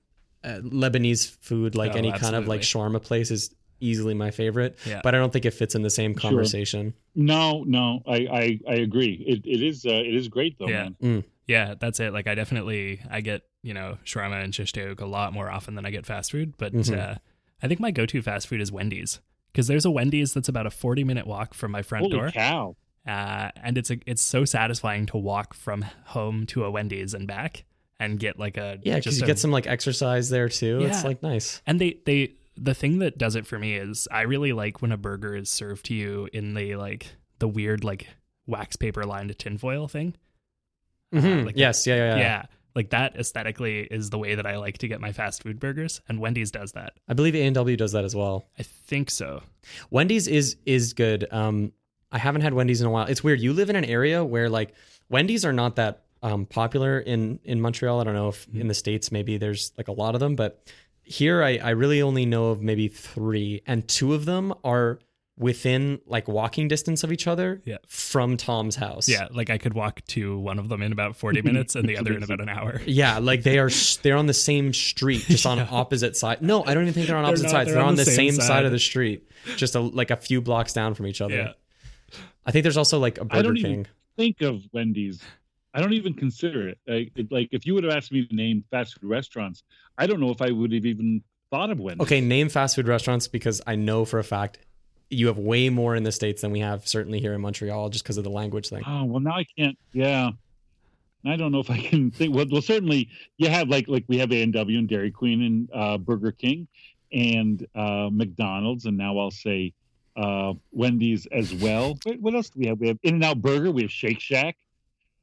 uh, Lebanese food, like Oh, any kind of like shawarma place, is easily my favorite. Yeah. But I don't think it fits in the same Sure. conversation. no no i i, I agree it, it is uh, it is great though Yeah. man Yeah, that's it. Like I definitely I get, you know, shawarma and shish taouk a lot more often than I get fast food, but Mhm. uh I think my go-to fast food is Wendy's because there's a Wendy's that's about a 40 minute walk from my front holy door. cow uh, and it's a it's so satisfying to walk from home to a Wendy's and back and get like a Yeah, because just you a- get some like exercise there too. It's like nice. and they they the thing that does it for me is I really like when a burger is served to you in the like the weird like wax paper lined tinfoil thing. Mhm. like yes, yeah, yeah, Yeah. yeah, Like that aesthetically is the way that I like to get my fast food burgers, and Wendy's does that. I believe A and W does that as well. I think so. Wendy's is is good. Um, I haven't had Wendy's in a while. It's weird. You live in an area where like Wendy's are not that um, popular in in Montreal. I don't know if in the states maybe there's like a lot of them, but here I, I really only know of maybe three, and two of them are within like walking distance of each other Yeah. from Tom's house. Yeah, like I could walk to one of them in about 40 minutes and the other in about an hour. Yeah, like they are they're on the same street, just on opposite side. No, I don't even think they're on They're opposite not, sides. they're They're, on on the the same same, side. side. of the street, just a, like a few blocks down from each other. Yeah. I think there's also like a I Burger don't King. even think of Wendy's. I don't even consider it. Like, it- like if you would have asked me to name fast food restaurants, I don't know if I would have even thought of Wendy's. Okay, name fast food restaurants because I know for a fact you have way more in the states than we have certainly here in Montreal, just because of the language thing. Oh well, now I can't. Yeah, I don't know if I can think. Well, well, certainly you have like like we have A and W and Dairy Queen and uh, Burger King and uh, McDonald's, and now I'll say uh, Wendy's as well. What, what else do we have? We have In and Out Burger. We have Shake Shack.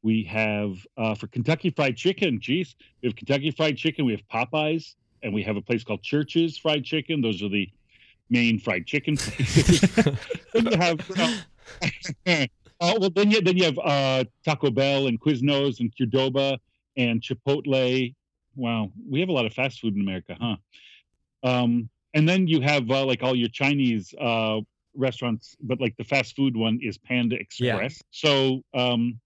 We have uh, for Kentucky Fried Chicken. Geez, we have Kentucky Fried Chicken. We have Popeyes, and we have a place called Church's Fried Chicken. Those are the main fried chicken places. then you have. You know, Oh well, then you then you have uh, Taco Bell and Quiznos and Qdoba and Chipotle. Wow, we have a lot of fast food in America, huh? Um, and then you have uh, like all your Chinese uh, restaurants, but like the fast food one is Panda Express. So um,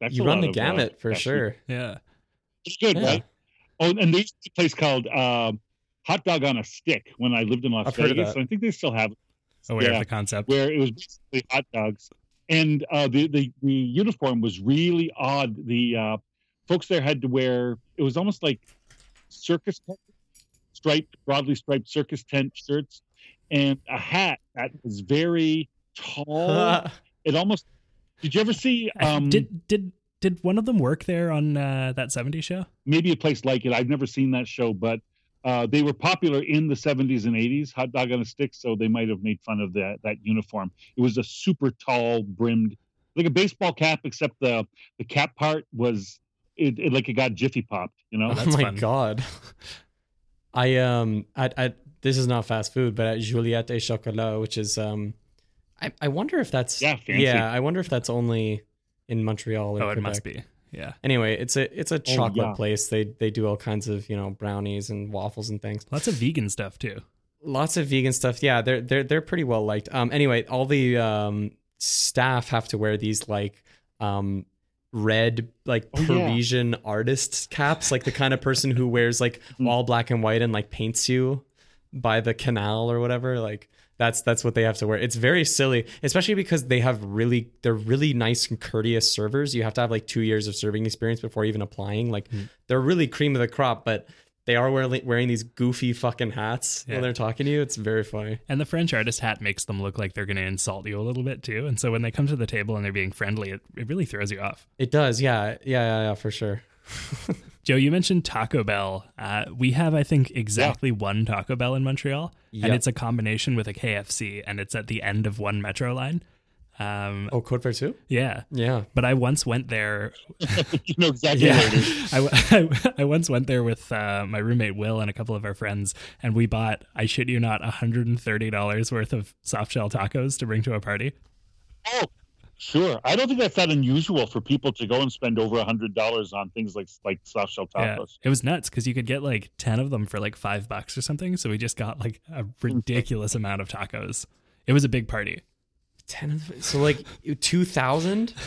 that's you a run lot the of, uh, gamut for fast food. sure. Yeah. It's good, Yeah. right? Oh, and there's a place called uh, Hot Dog on a Stick. When I lived in Las I've Vegas, that. I think they still have. Aware Yeah. of the concept. where it was basically hot dogs, and uh, the, the the uniform was really odd. The uh, folks there had to wear it was almost like circus tent, striped, broadly striped circus tent shirts, and a hat that was very tall. it almost. Did you ever see? Um, did did did one of them work there on uh, that 70s show? maybe a place like it. I've never seen that show, but uh, they were popular in the 70s and 80s. Hot dog on a stick, so they might have made fun of that that uniform. It was a super tall, brimmed, like a baseball cap, except the the cap part was it, it like it got jiffy popped. You know, oh that's my fun. god. I um at, at this is not fast food, but at Juliette et Chocolat, which is um I, I wonder if that's Yeah, fancy. yeah, I wonder if that's only in Montreal or Oh, it must be. Yeah. Anyway, it's a it's a chocolate yeah. place. They they do all kinds of, you know, brownies and waffles and things. Lots of vegan stuff too. Lots of vegan stuff. Yeah, they're they're they're pretty well liked. Um anyway, all the um staff have to wear these like um red like Oh, yeah. Parisian artist caps, like the kind of person who wears like Mm. all black and white and like paints you by the canal or whatever. Like that's that's what they have to wear. It's very silly, especially because they have really they're really nice and courteous servers. You have to have like two years of serving experience before even applying. Like Hmm. they're really cream of the crop, but they are wearing wearing these goofy fucking hats Yeah. when they're talking to you. It's very funny. And the French artist hat makes them look like they're going to insult you a little bit too. And so when they come to the table and they're being friendly, it, it really throws you off. It does, yeah, yeah, yeah, yeah for sure. Joe, you mentioned Taco Bell. Uh, we have, I think, exactly one Taco Bell in Montreal, and it's a combination with a KFC, and it's at the end of one metro line. Um, Oh, Code too? yeah, Yeah. but I once went there. you know exactly where it is. I, I, I once went there with uh, my roommate Will and a couple of our friends, and we bought, I shit you not, $130 worth of soft shell tacos to bring to a party. Oh, sure. I don't think that's that unusual for people to go and spend over a hundred dollars on things like like soft shell tacos. Yeah, tacos. it was nuts because you could get like 10 of them for like five bucks or something. So we just got like a ridiculous amount of tacos. It was a big party. Ten of so like two thousand?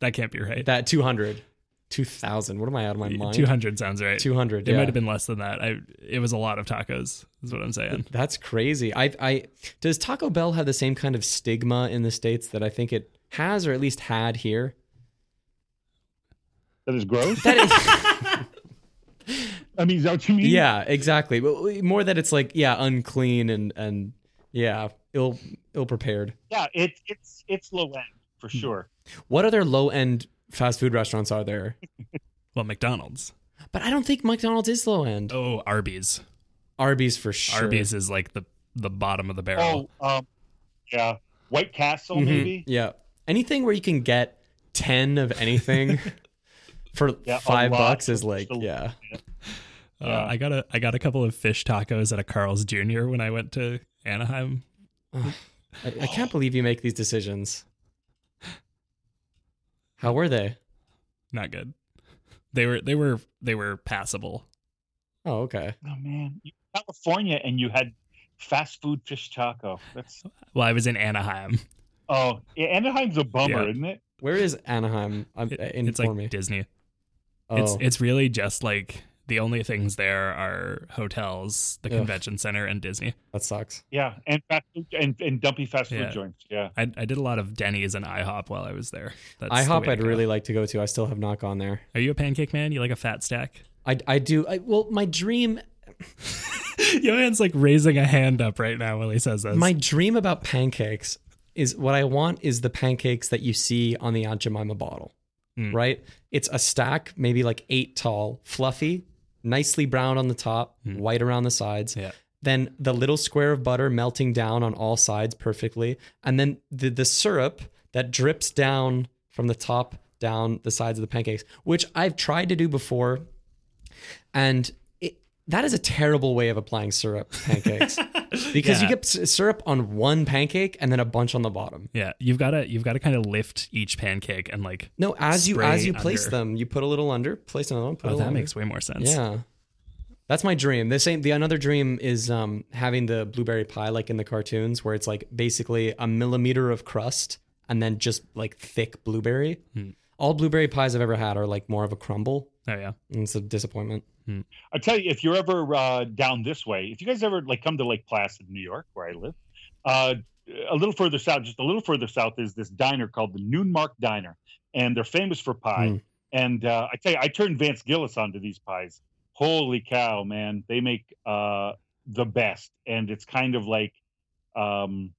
That can't be right. That two hundred. Two thousand. What am I out of my mind? 200 sounds right. Two hundred. It yeah. might have been less than that. I it was a lot of tacos. Is what I'm saying. That's crazy. I I does Taco Bell have the same kind of stigma in the states that I think it has, or at least had here? That is gross. That is, I mean, is that what you mean? yeah, exactly. But more that it's like yeah, unclean and and yeah, ill ill prepared. yeah. It's it's it's low end for sure. What other low end fast food restaurants are there? Well, McDonald's. But I don't think McDonald's is low end. Oh, Arby's. Arby's for sure. Arby's is like the the bottom of the barrel. Oh, um, yeah, White Castle Mhm. maybe. Yeah. Anything where you can get 10 of anything for Yeah, 5 bucks is like, still- yeah. Uh, Yeah. I got a I got a couple of fish tacos at a Carl's Jr. when I went to Anaheim. I, I can't believe you make these decisions. How were they? Not good. They were they were they were passable. Oh, okay. Oh man, California and you had fast food fish taco. That's Well, I was in Anaheim. Oh, yeah, Anaheim's a bummer, Yeah. isn't it? Where is Anaheim? Um, It- uh, it's like me. Disney. Oh, It's it's really just like the only things there are hotels, the Ugh. convention center, and Disney. that sucks. Yeah, and fast food and, and dumpy fast food Yeah. joints. Yeah, I I did a lot of Denny's and IHOP while I was there. That's the IHOP way to I'd go. really like to go to. I still have not gone there. Are you a pancake man? You like a fat stack? I, I do. I, well, my dream Johan's like raising a hand up right now while he says this. my dream about pancakes is what I want is the pancakes that you see on the Aunt Jemima bottle, Mm. right? It's a stack, maybe like eight tall, fluffy, nicely browned on the top, white around the sides. Yeah. Then the little square of butter melting down on all sides perfectly, and then the the syrup that drips down from the top down the sides of the pancakes, which I've tried to do before, and it, that is a terrible way of applying syrup pancakes because you get syrup on one pancake and then a bunch on the bottom. yeah, you've got to you've got to kind of lift each pancake and like No, as you as you place under. them, you put a little under, place another one, put a oh that under. makes way more sense. Yeah. That's my dream. The same the another dream is um having the blueberry pie like in the cartoons where it's like basically a millimeter of crust and then just like thick blueberry. Hmm. All blueberry pies I've ever had are like more of a crumble. Oh yeah. And it's a disappointment. I tell you, if you're ever uh, down this way, if you guys ever like come to Lake Placid, New York, where I live, uh, a little further south, just a little further south, is this diner called the Noonmark Diner, and they're famous for pie. Mm. And uh, I tell you, I turned Vance Gillis onto these pies. Holy cow, man! They make uh, the best, and it's kind of like um,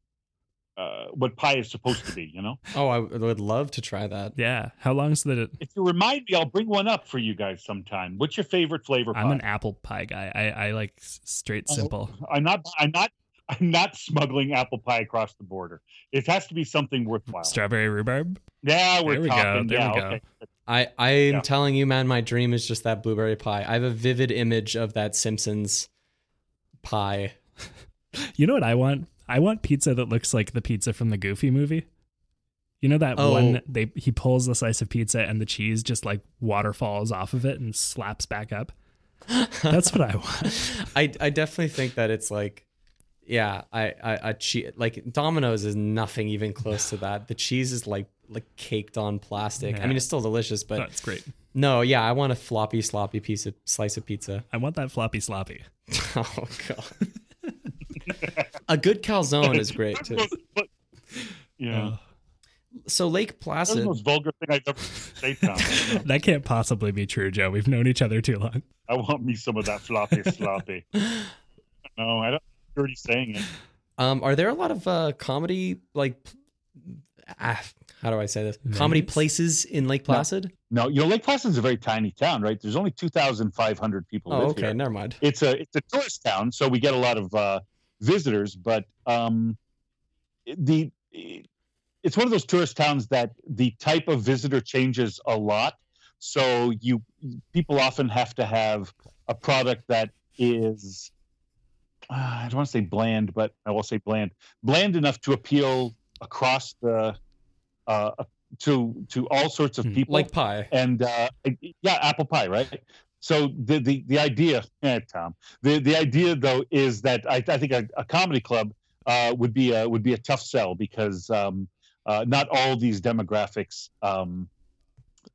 uh, what pie is supposed to be. You know, Oh, I would love to try that. Yeah. How long's the if you remind me, I'll bring one up for you guys sometime. What's your favorite flavor? I'm an apple pie guy. I, I like s- straight Oh. simple. I'm not. I'm not. I'm not smuggling apple pie across the border. It has to be something worthwhile. Strawberry rhubarb. Yeah, we're There we go, talking. there yeah, we go. okay. I I am Yeah. telling you, man, my dream is just that blueberry pie. I have a vivid image of that Simpsons pie. You know what I want? I want pizza that looks like the pizza from the Goofy movie. You know that Oh. one they he pulls the slice of pizza and the cheese just like waterfalls off of it and slaps back up. That's what I want. I I definitely think that it's like, yeah, I I, I che- like Domino's is nothing even close to that. The cheese is like like caked on plastic. I mean, it's still delicious, but That's great. no, yeah, I want a floppy sloppy piece of slice of pizza. I want that floppy sloppy. Oh god, a good calzone is great too. Yeah, Oh, So Lake Placid. That's the Placid, most vulgar thing I've ever said. Tom. that can't possibly be true, Joe. We've known each other too long. I want me some of that floppy sloppy. No, I don't. You're already saying it. um, are there a lot of uh comedy like? Ah, how do I say this? Comedy Venues? places in Lake Placid? No, you know, Lake Placid's a very tiny town, right? There's only 2,500 people. Oh, live okay, here. never mind. it's a it's a tourist town, so we get a lot of uh, visitors. But um, the it's one of those tourist towns that the type of visitor changes a lot. So you people often have to have a product that is uh, I don't want to say bland, but I will say bland, bland enough to appeal across the uh, to to all sorts of Hmm. people Like pie. and uh, yeah, apple pie, right? So the the the idea, eh, Tom, the the idea though is that I, I think a, a comedy club uh, would be a would be a tough sell because um, uh, not all these demographics um,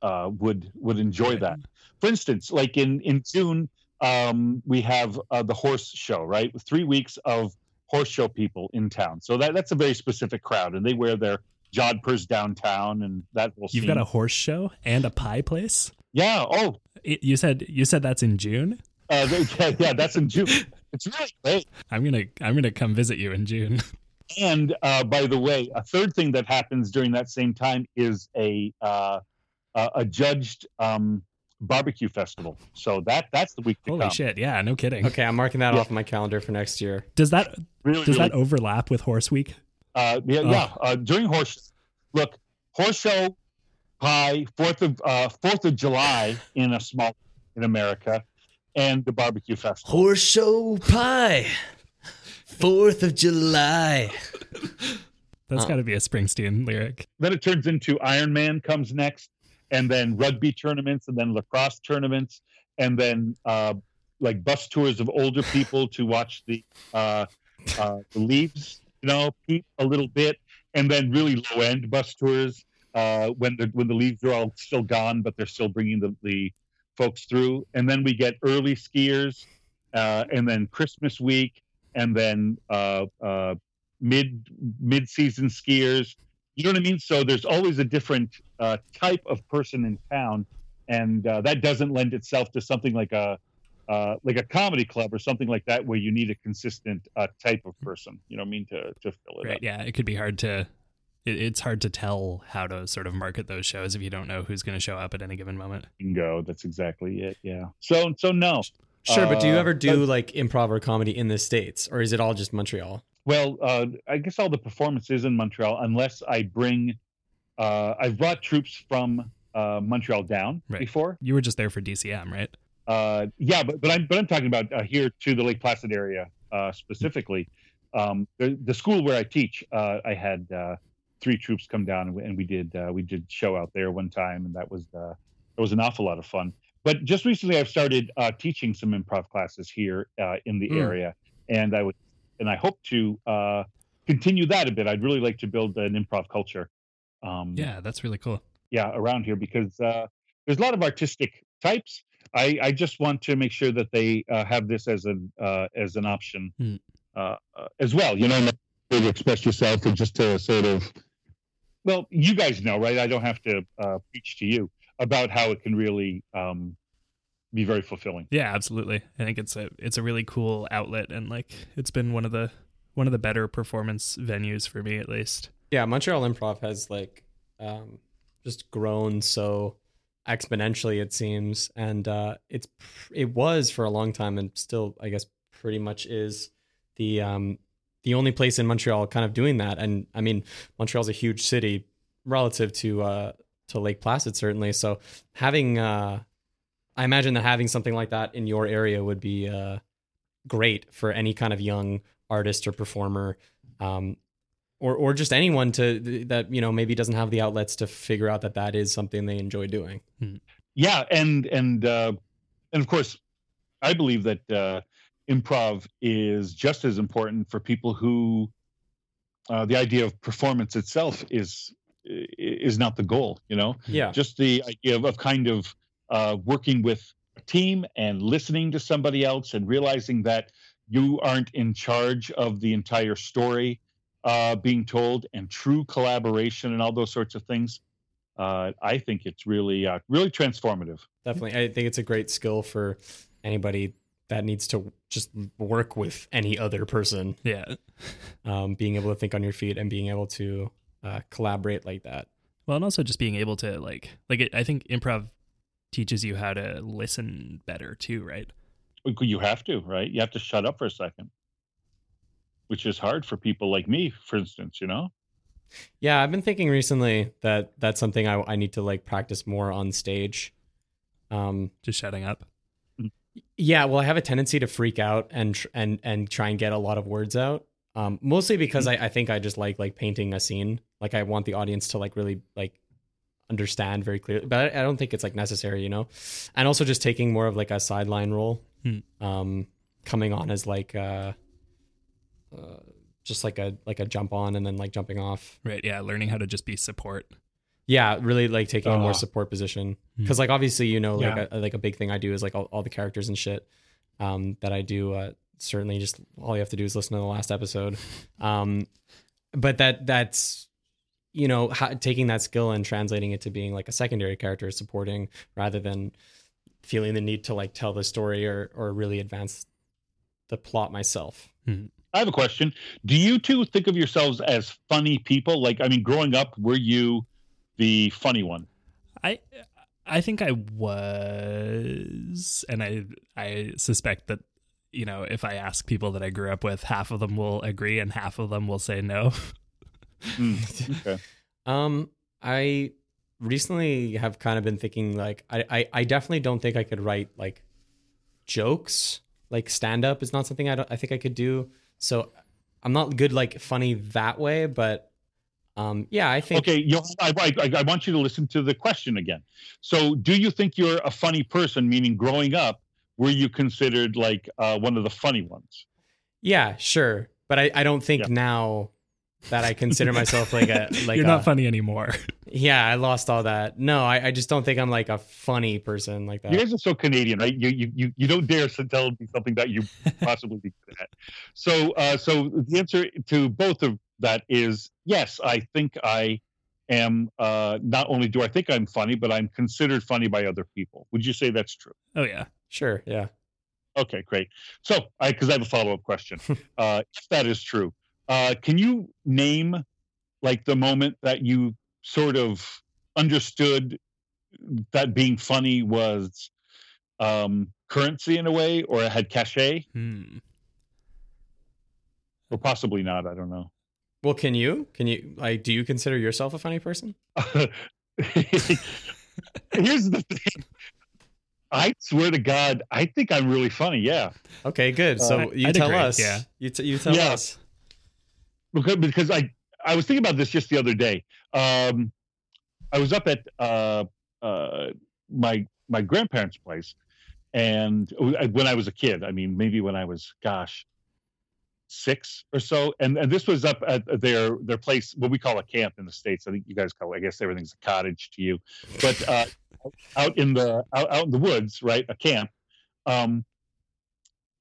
uh, would would enjoy that. For instance, like in in June, um, we have uh, the horse show, right? Three weeks of horse show people in town. So that that's a very specific crowd, and they wear their jodhpurs downtown, and that will. You've got a horse show and a pie place. Yeah. Oh, It- you said you said that's in June. uh, yeah, yeah, that's in June. It's really great. I'm gonna I'm gonna come visit you in June. And uh, by the way, a third thing that happens during that same time is a uh, a a judged um, barbecue festival. So that that's the week to Holy come. shit! Yeah, no kidding. Okay, I'm marking that Yeah. off my calendar for next year. Does that Really, does really that overlap with Horse Week? Uh, yeah, Oh. yeah. Uh, during horse, look, horse show, pie, Fourth of uh, Fourth of July in a small in America, and the barbecue festival. Horse show pie, Fourth of July. That's got to be a Springsteen lyric. Then it turns into Iron Man comes next, and then rugby tournaments, and then lacrosse tournaments, and then uh, like bus tours of older people to watch the uh, uh, the leaves, you know, peep a little bit, and then really low end bus tours uh, when the when the leaves are all still gone, but they're still bringing the, the folks through, and then we get early skiers, uh, and then Christmas week, and then uh, uh, mid mid season skiers. You know what I mean? So there's always a different uh, type of person in town, and uh, that doesn't lend itself to something like a uh, like a comedy club or something like that, where you need a consistent uh, type of person. You know what I mean to to fill it Right? up. Yeah, it could be hard to. It, it's hard to tell how to sort of market those shows if you don't know who's going to show up at any given moment. Bingo. That's exactly it. Yeah. So so no. Sure, but do you Uh, ever do but- like improv or comedy in the states, or is it all just Montreal? Well, uh, I guess all the performances in Montreal, unless I bring, uh, I've brought troupes from uh, Montreal down Right. before. You were just there for DCM, right? Uh, yeah, but but I'm but I'm talking about uh, here to the Lake Placid area uh, specifically. Um, the, the school where I teach, uh, I had uh, three troupes come down and we, and we did uh, we did show out there one time, and that was uh, it was an awful lot of fun. But just recently, I've started uh, teaching some improv classes here uh, in the Mm. area, and I would and I hope to uh, continue that a bit. I'd really like to build an improv culture. Um, Yeah, that's really cool. yeah around here because uh, there's a lot of artistic types. I, I just want to make sure that they uh, have this as an uh, as an option uh, as well. You know, to express yourself or just to sort of. Well, you guys know, right? I don't have to uh, preach to you about how it can really um, be very fulfilling. Yeah, absolutely. I think it's a it's a really cool outlet, and like it's been one of the one of the better performance venues for me, at least. Yeah, Montreal Improv has like um, just grown so exponentially, it seems, and uh, it's it was for a long time, and still, I guess, pretty much is the um, the only place in Montreal kind of doing that. And I mean, Montreal's a huge city relative to uh, to Lake Placid, certainly. So having, uh, I imagine that having something like that in your area would be uh, great for any kind of young artist or performer. Um, or or just anyone to that you know maybe doesn't have the outlets to figure out that that is something they enjoy doing. yeah and and uh and of course i believe that uh improv is just as important for people who uh the idea of performance itself is is not the goal you know Yeah, just the idea of, of kind of uh working with a team and listening to somebody else and realizing that you aren't in charge of the entire story uh being told and true collaboration and all those sorts of things uh, I think it's really, uh, really transformative. definitely. I think it's a great skill for anybody that needs to just work with any other person. Yeah. Um, being able to think on your feet and being able to uh, collaborate like that. Well, and also just being able to like like it, I think improv teaches you how to listen better too, right? You have to, right? You have to shut up for a second, which is hard for people like me, for instance. You know, Yeah, I've been thinking recently that that's something I, I need to like practice more on stage. Um, Just shutting up. Yeah, well, I have a tendency to freak out and tr- and and try and get a lot of words out. Um, mostly because I, I think I just like like painting a scene. Like I want the audience to like really like understand very clearly. But I, I don't think it's like necessary, you know. And also just taking more of like a sideline role, Hmm. um, coming on as like uh, uh, just like a like a jump on and then like jumping off. Right. Yeah. Learning how to just be support. Yeah, really like taking a more support position Hmm. because like obviously you know like Yeah. a, like a big thing I do is like all, all the characters and shit um, that I do. Uh, certainly, just all you have to do is listen to the last episode. Um, but that that's you know how, taking that skill and translating it to being like a secondary character supporting rather than feeling the need to like tell the story or or really advance the plot myself. Hmm. I have a question. Do you two think of yourselves as funny people? Like, I mean, growing up, were you the funny one? I I think I was, and I I suspect that you know if I ask people that I grew up with, half of them will agree and half of them will say no. Mm, okay. Um, I recently have kind of been thinking like I, I, I definitely don't think I could write like jokes. Like stand up is not something I don't I think I could do. So I'm not good like funny that way, but um yeah, I think Okay, Johan, I, I, I want you to listen to the question again. So, do you think you're a funny person? Meaning, growing up, were you considered like uh, one of the funny ones? yeah, sure. But I, I don't think Yeah. now that I consider myself like a like You're a, not funny anymore. Yeah, I lost all that. No, I, I just don't think I'm like a funny person like that. You guys are so Canadian, right? You you you, you don't dare to tell me something that you possibly be good at. So uh, so the answer to both of that is yes. I think I am. Uh, not only do I think I'm funny, but I'm considered funny by other people. Would you say that's true? Oh yeah. Sure, yeah. Okay, great. So I because I have a follow up question. uh, if that is true, uh, can you name like the moment that you sort of understood that being funny was um, currency in a way, or it had cachet, Hmm. or possibly not. I don't know. Well, can you? Can you like do you consider yourself a funny person? Here's the thing. I swear to God, I think I'm really funny. Yeah, Okay, good. So Uh, you I'd tell agree, us. yeah. You t- you tell Yeah. us. because because I I was thinking about this just the other day. Um, I was up at uh, uh, my my grandparents' place, and when I was a kid, I mean, maybe when I was, gosh, six or so, and and this was up at their their place, what we call a camp in the states. I think you guys call, it, I guess everything's a cottage to you, but uh, out in the out, out in the woods, right, a camp. Um,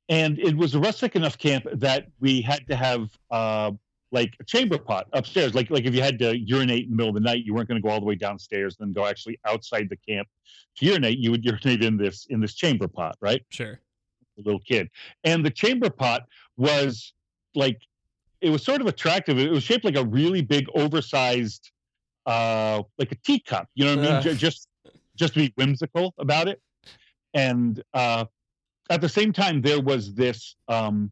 and it was a rustic enough camp that we had to have uh, like a chamber pot upstairs. Like like if you had to urinate in the middle of the night, you weren't going to go all the way downstairs and then go actually outside the camp to urinate. You would urinate in this in this chamber pot, right? Sure. A little kid, and the chamber pot was like it was sort of attractive. It was shaped like a really big, oversized, uh, like a teacup. You know what I mean? Uh. Just just to be whimsical about it, and uh, at the same time, there was this um,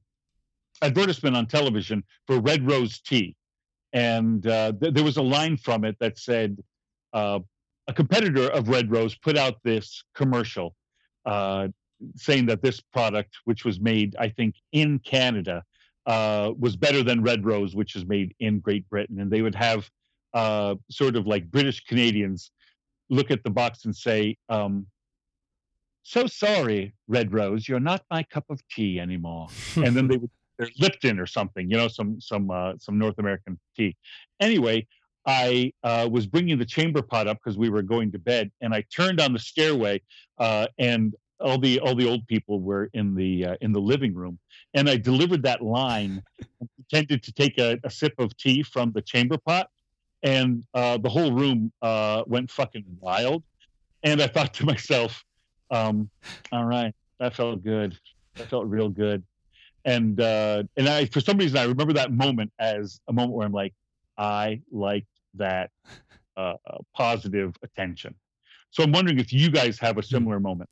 advertisement on television for Red Rose tea, and uh, th- there was a line from it that said, uh, "A competitor of Red Rose put out this commercial uh, saying that this product, which was made, I think, in Canada, uh, was better than Red Rose, which is made in Great Britain, and they would have uh, sort of like British Canadians look at the box and say." Um, so sorry, Red Rose, you're not my cup of tea anymore. and then they would their Lipton or something, you know, some some uh, some North American tea. Anyway, I uh, was bringing the chamber pot up because we were going to bed, and I turned on the stairway, uh, and all the all the old people were in the uh, in the living room, and I delivered that line, and pretended to take a, a sip of tea from the chamber pot, and uh, the whole room uh, went fucking wild, and I thought to myself, um, all right, that felt good, that felt real good. And uh and i for some reason i remember that moment as a moment where i'm like i like that uh uh, positive attention. So i'm wondering if you guys have a similar moment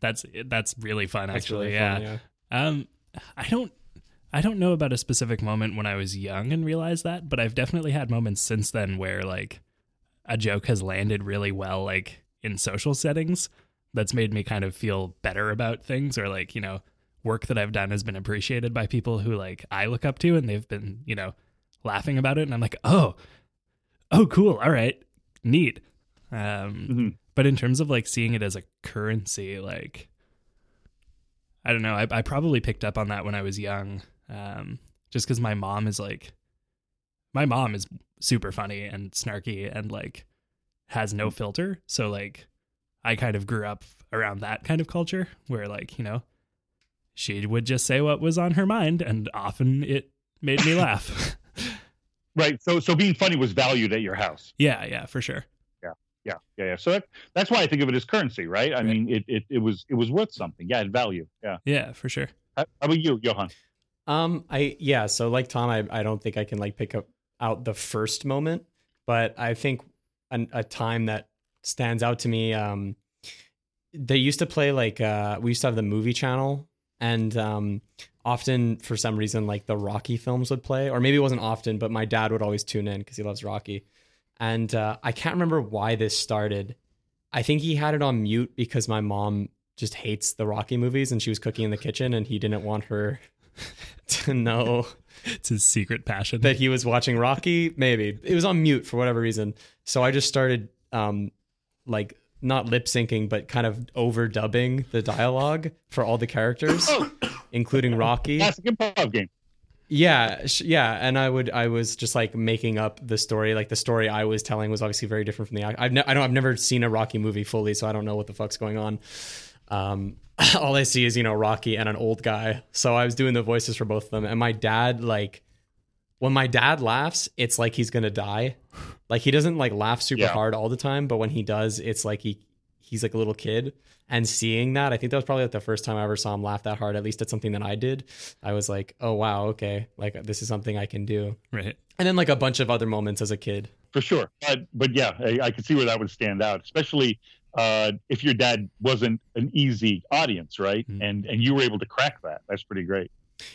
That's that's really fun That's actually. really yeah. fun, yeah. Um, I don't, I don't know about a specific moment when I was young and realized that, but I've definitely had moments since then where like a joke has landed really well, like in social settings. That's made me kind of feel better about things, or like you know, work that I've done has been appreciated by people who like I look up to, and they've been you know laughing about it, and I'm like, oh, oh, cool, all right, neat. Um, Mhm. But in terms of like seeing it as a currency, like I don't know. I, I probably picked up on that when I was young, um, just because my mom is like, my mom is super funny and snarky and like has no filter. So like, I kind of grew up around that kind of culture where like you know, she would just say what was on her mind, and often it made me laugh. right so so being funny was valued at your house yeah, yeah, for sure. Yeah yeah yeah so that, that's why i think of it as currency right i Right. mean it, it it was it was worth something yeah it value yeah Yeah, for sure. how, how about you johan Um, I yeah. So like Tom, I I don't think I can like pick up out the first moment, but I think an, a time that stands out to me. Um, they used to play like uh, we used to have the movie channel, and um, often for some reason like the Rocky films would play, or maybe it wasn't often, but my dad would always tune in because he loves Rocky, and uh, I can't remember why this started. I think he had it on mute because my mom just hates the Rocky movies, and she was cooking in the kitchen, and he didn't want her to know It's his secret passion. that he was watching Rocky. Maybe it was on mute for whatever reason. So I just started, um, like not lip syncing, but kind of overdubbing the dialogue for all the characters, including Rocky. Classic improv game. Yeah, yeah, and I would, I was just like making up the story. Like the story I was telling was obviously very different from the. I've, ne- I don't, I've never seen a Rocky movie fully, so I don't know what the fuck's going on. Um, all I see is you know Rocky and an old guy. So I was doing the voices for both of them, and my dad like when my dad laughs, it's like he's gonna die. Like he doesn't like laugh super Yeah. hard all the time, but when he does, it's like he he's like a little kid. And seeing that, I think that was probably like the first time I ever saw him laugh that hard. At least at something that I did. I was like, oh wow, okay, like this is something I can do. right. And then like a bunch of other moments as a kid. for sure. But but yeah, I, I could see where that would stand out, especially uh, if your dad wasn't an easy audience, right? Mm. And and you were able to crack that. That's pretty great.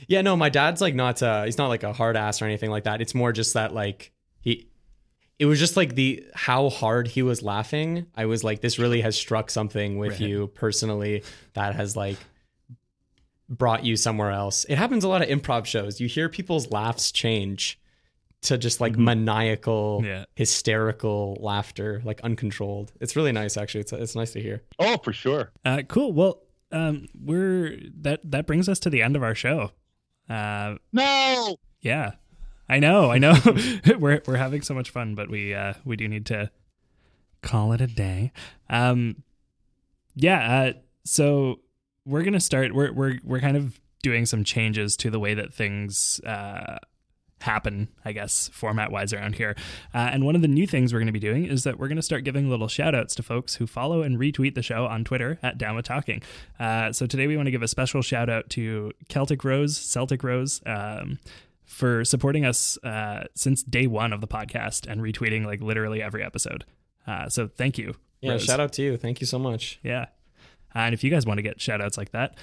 Yeah, no, my dad's like not uh he's not like a hard ass or anything like that. It's more just that like he it was just like the how hard he was laughing. I was like this really has struck something with Right. you personally that has like brought you somewhere else. It happens a lot of improv shows. You hear people's laughs change to just like Mhm. maniacal Yeah. hysterical laughter, like uncontrolled. It's really nice actually. It's it's nice to hear. Oh, for sure. Uh, cool. Well, um, we're that that brings us to the end of our show. Uh, No. yeah, I know, I know. we're we're having so much fun, but we uh, we do need to call it a day. Um, yeah. Uh, so we're gonna start. We're we're we're kind of doing some changes to the way that things uh, happen, I guess, format wise around here. Uh, and one of the new things we're going to be doing is that we're going to start giving little shout outs to folks who follow and retweet the show on Twitter at Down with Talking. Uh, so today we want to give a special shout out to Celtic Rose, Celtic Rose. Um, for supporting us uh, since day one of the podcast and retweeting like literally every episode. Uh, so thank you. Yeah, Rose. shout out to you. Thank you so much. Yeah. And if you guys want to get shout outs like that,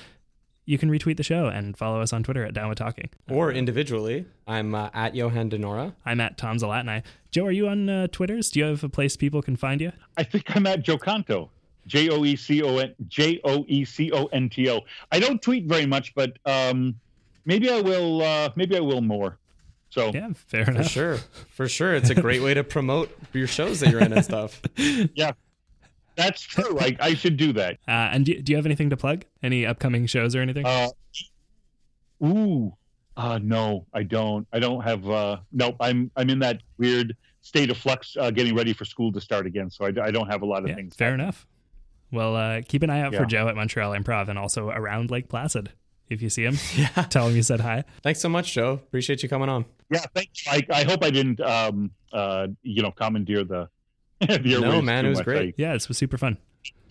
you can retweet the show and follow us on Twitter at Down with Talking. Or individually, I'm uh, at Johan Denora. I'm at Tom Zalatni. Joe, are you on uh, Twitters? Do you have a place people can find you? I think I'm at Joe Conto. J O E C O N J O E C O N T O. I don't tweet very much, but um, maybe I will. Uh, maybe I will more. So Yeah, fair For enough. sure. For sure. It's a great way to promote your shows that you're in and stuff. Yeah, that's true. I, I should do that. Uh, and do, do you have anything to plug? Any upcoming shows or anything? Uh, ooh, uh, no, I don't. I don't have. Uh, nope. I'm I'm in that weird state of flux, uh, getting ready for school to start again. So I, I don't have a lot of yeah, things. fair enough. Well, uh, keep an eye out for Joe at Montreal Improv and also around Lake Placid. If you see him, Yeah. tell him you said hi. Thanks so much, Joe. Appreciate you coming on. Yeah, thanks, you. I, I hope I didn't, um, uh, you know, commandeer the. the No, man, it was much. great. Yeah, this was super fun.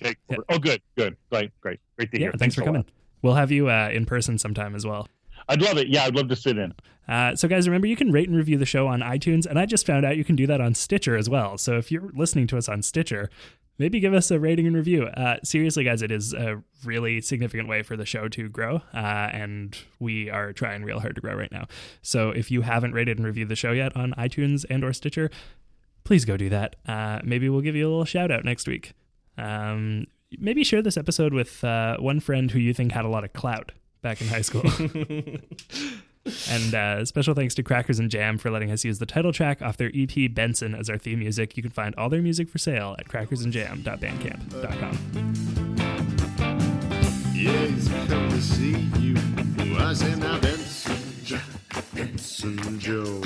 I take Yeah. Oh, good, good, great, great, great to Yeah, hear. thanks, for a lot. coming. We'll have you uh, in person sometime as well. I'd love it. Yeah, I'd love to sit in. Uh, so, guys, remember you can rate and review the show on iTunes, and I just found out you can do that on Stitcher as well. So, if you're listening to us on Stitcher, maybe give us a rating and review. Uh, seriously, guys, it is a really significant way for the show to grow, uh, and we are trying real hard to grow right now. So, if you haven't rated and reviewed the show yet on iTunes and or Stitcher, please go do that. Uh, maybe we'll give you a little shout out next week. Um, maybe share this episode with uh, one friend who you think had a lot of clout back in high school. And uh, special thanks to Crackers and Jam for letting us use the title track off their EP Benson as our theme music. You can find all their music for sale at crackersandjam.bandcamp.com. Yeah, he's come to see you. I say now, Benson, Jack, Benson Joe,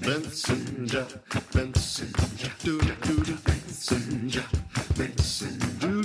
Benson Jack, Benson Jack, do do do, Benson Jack, Benson do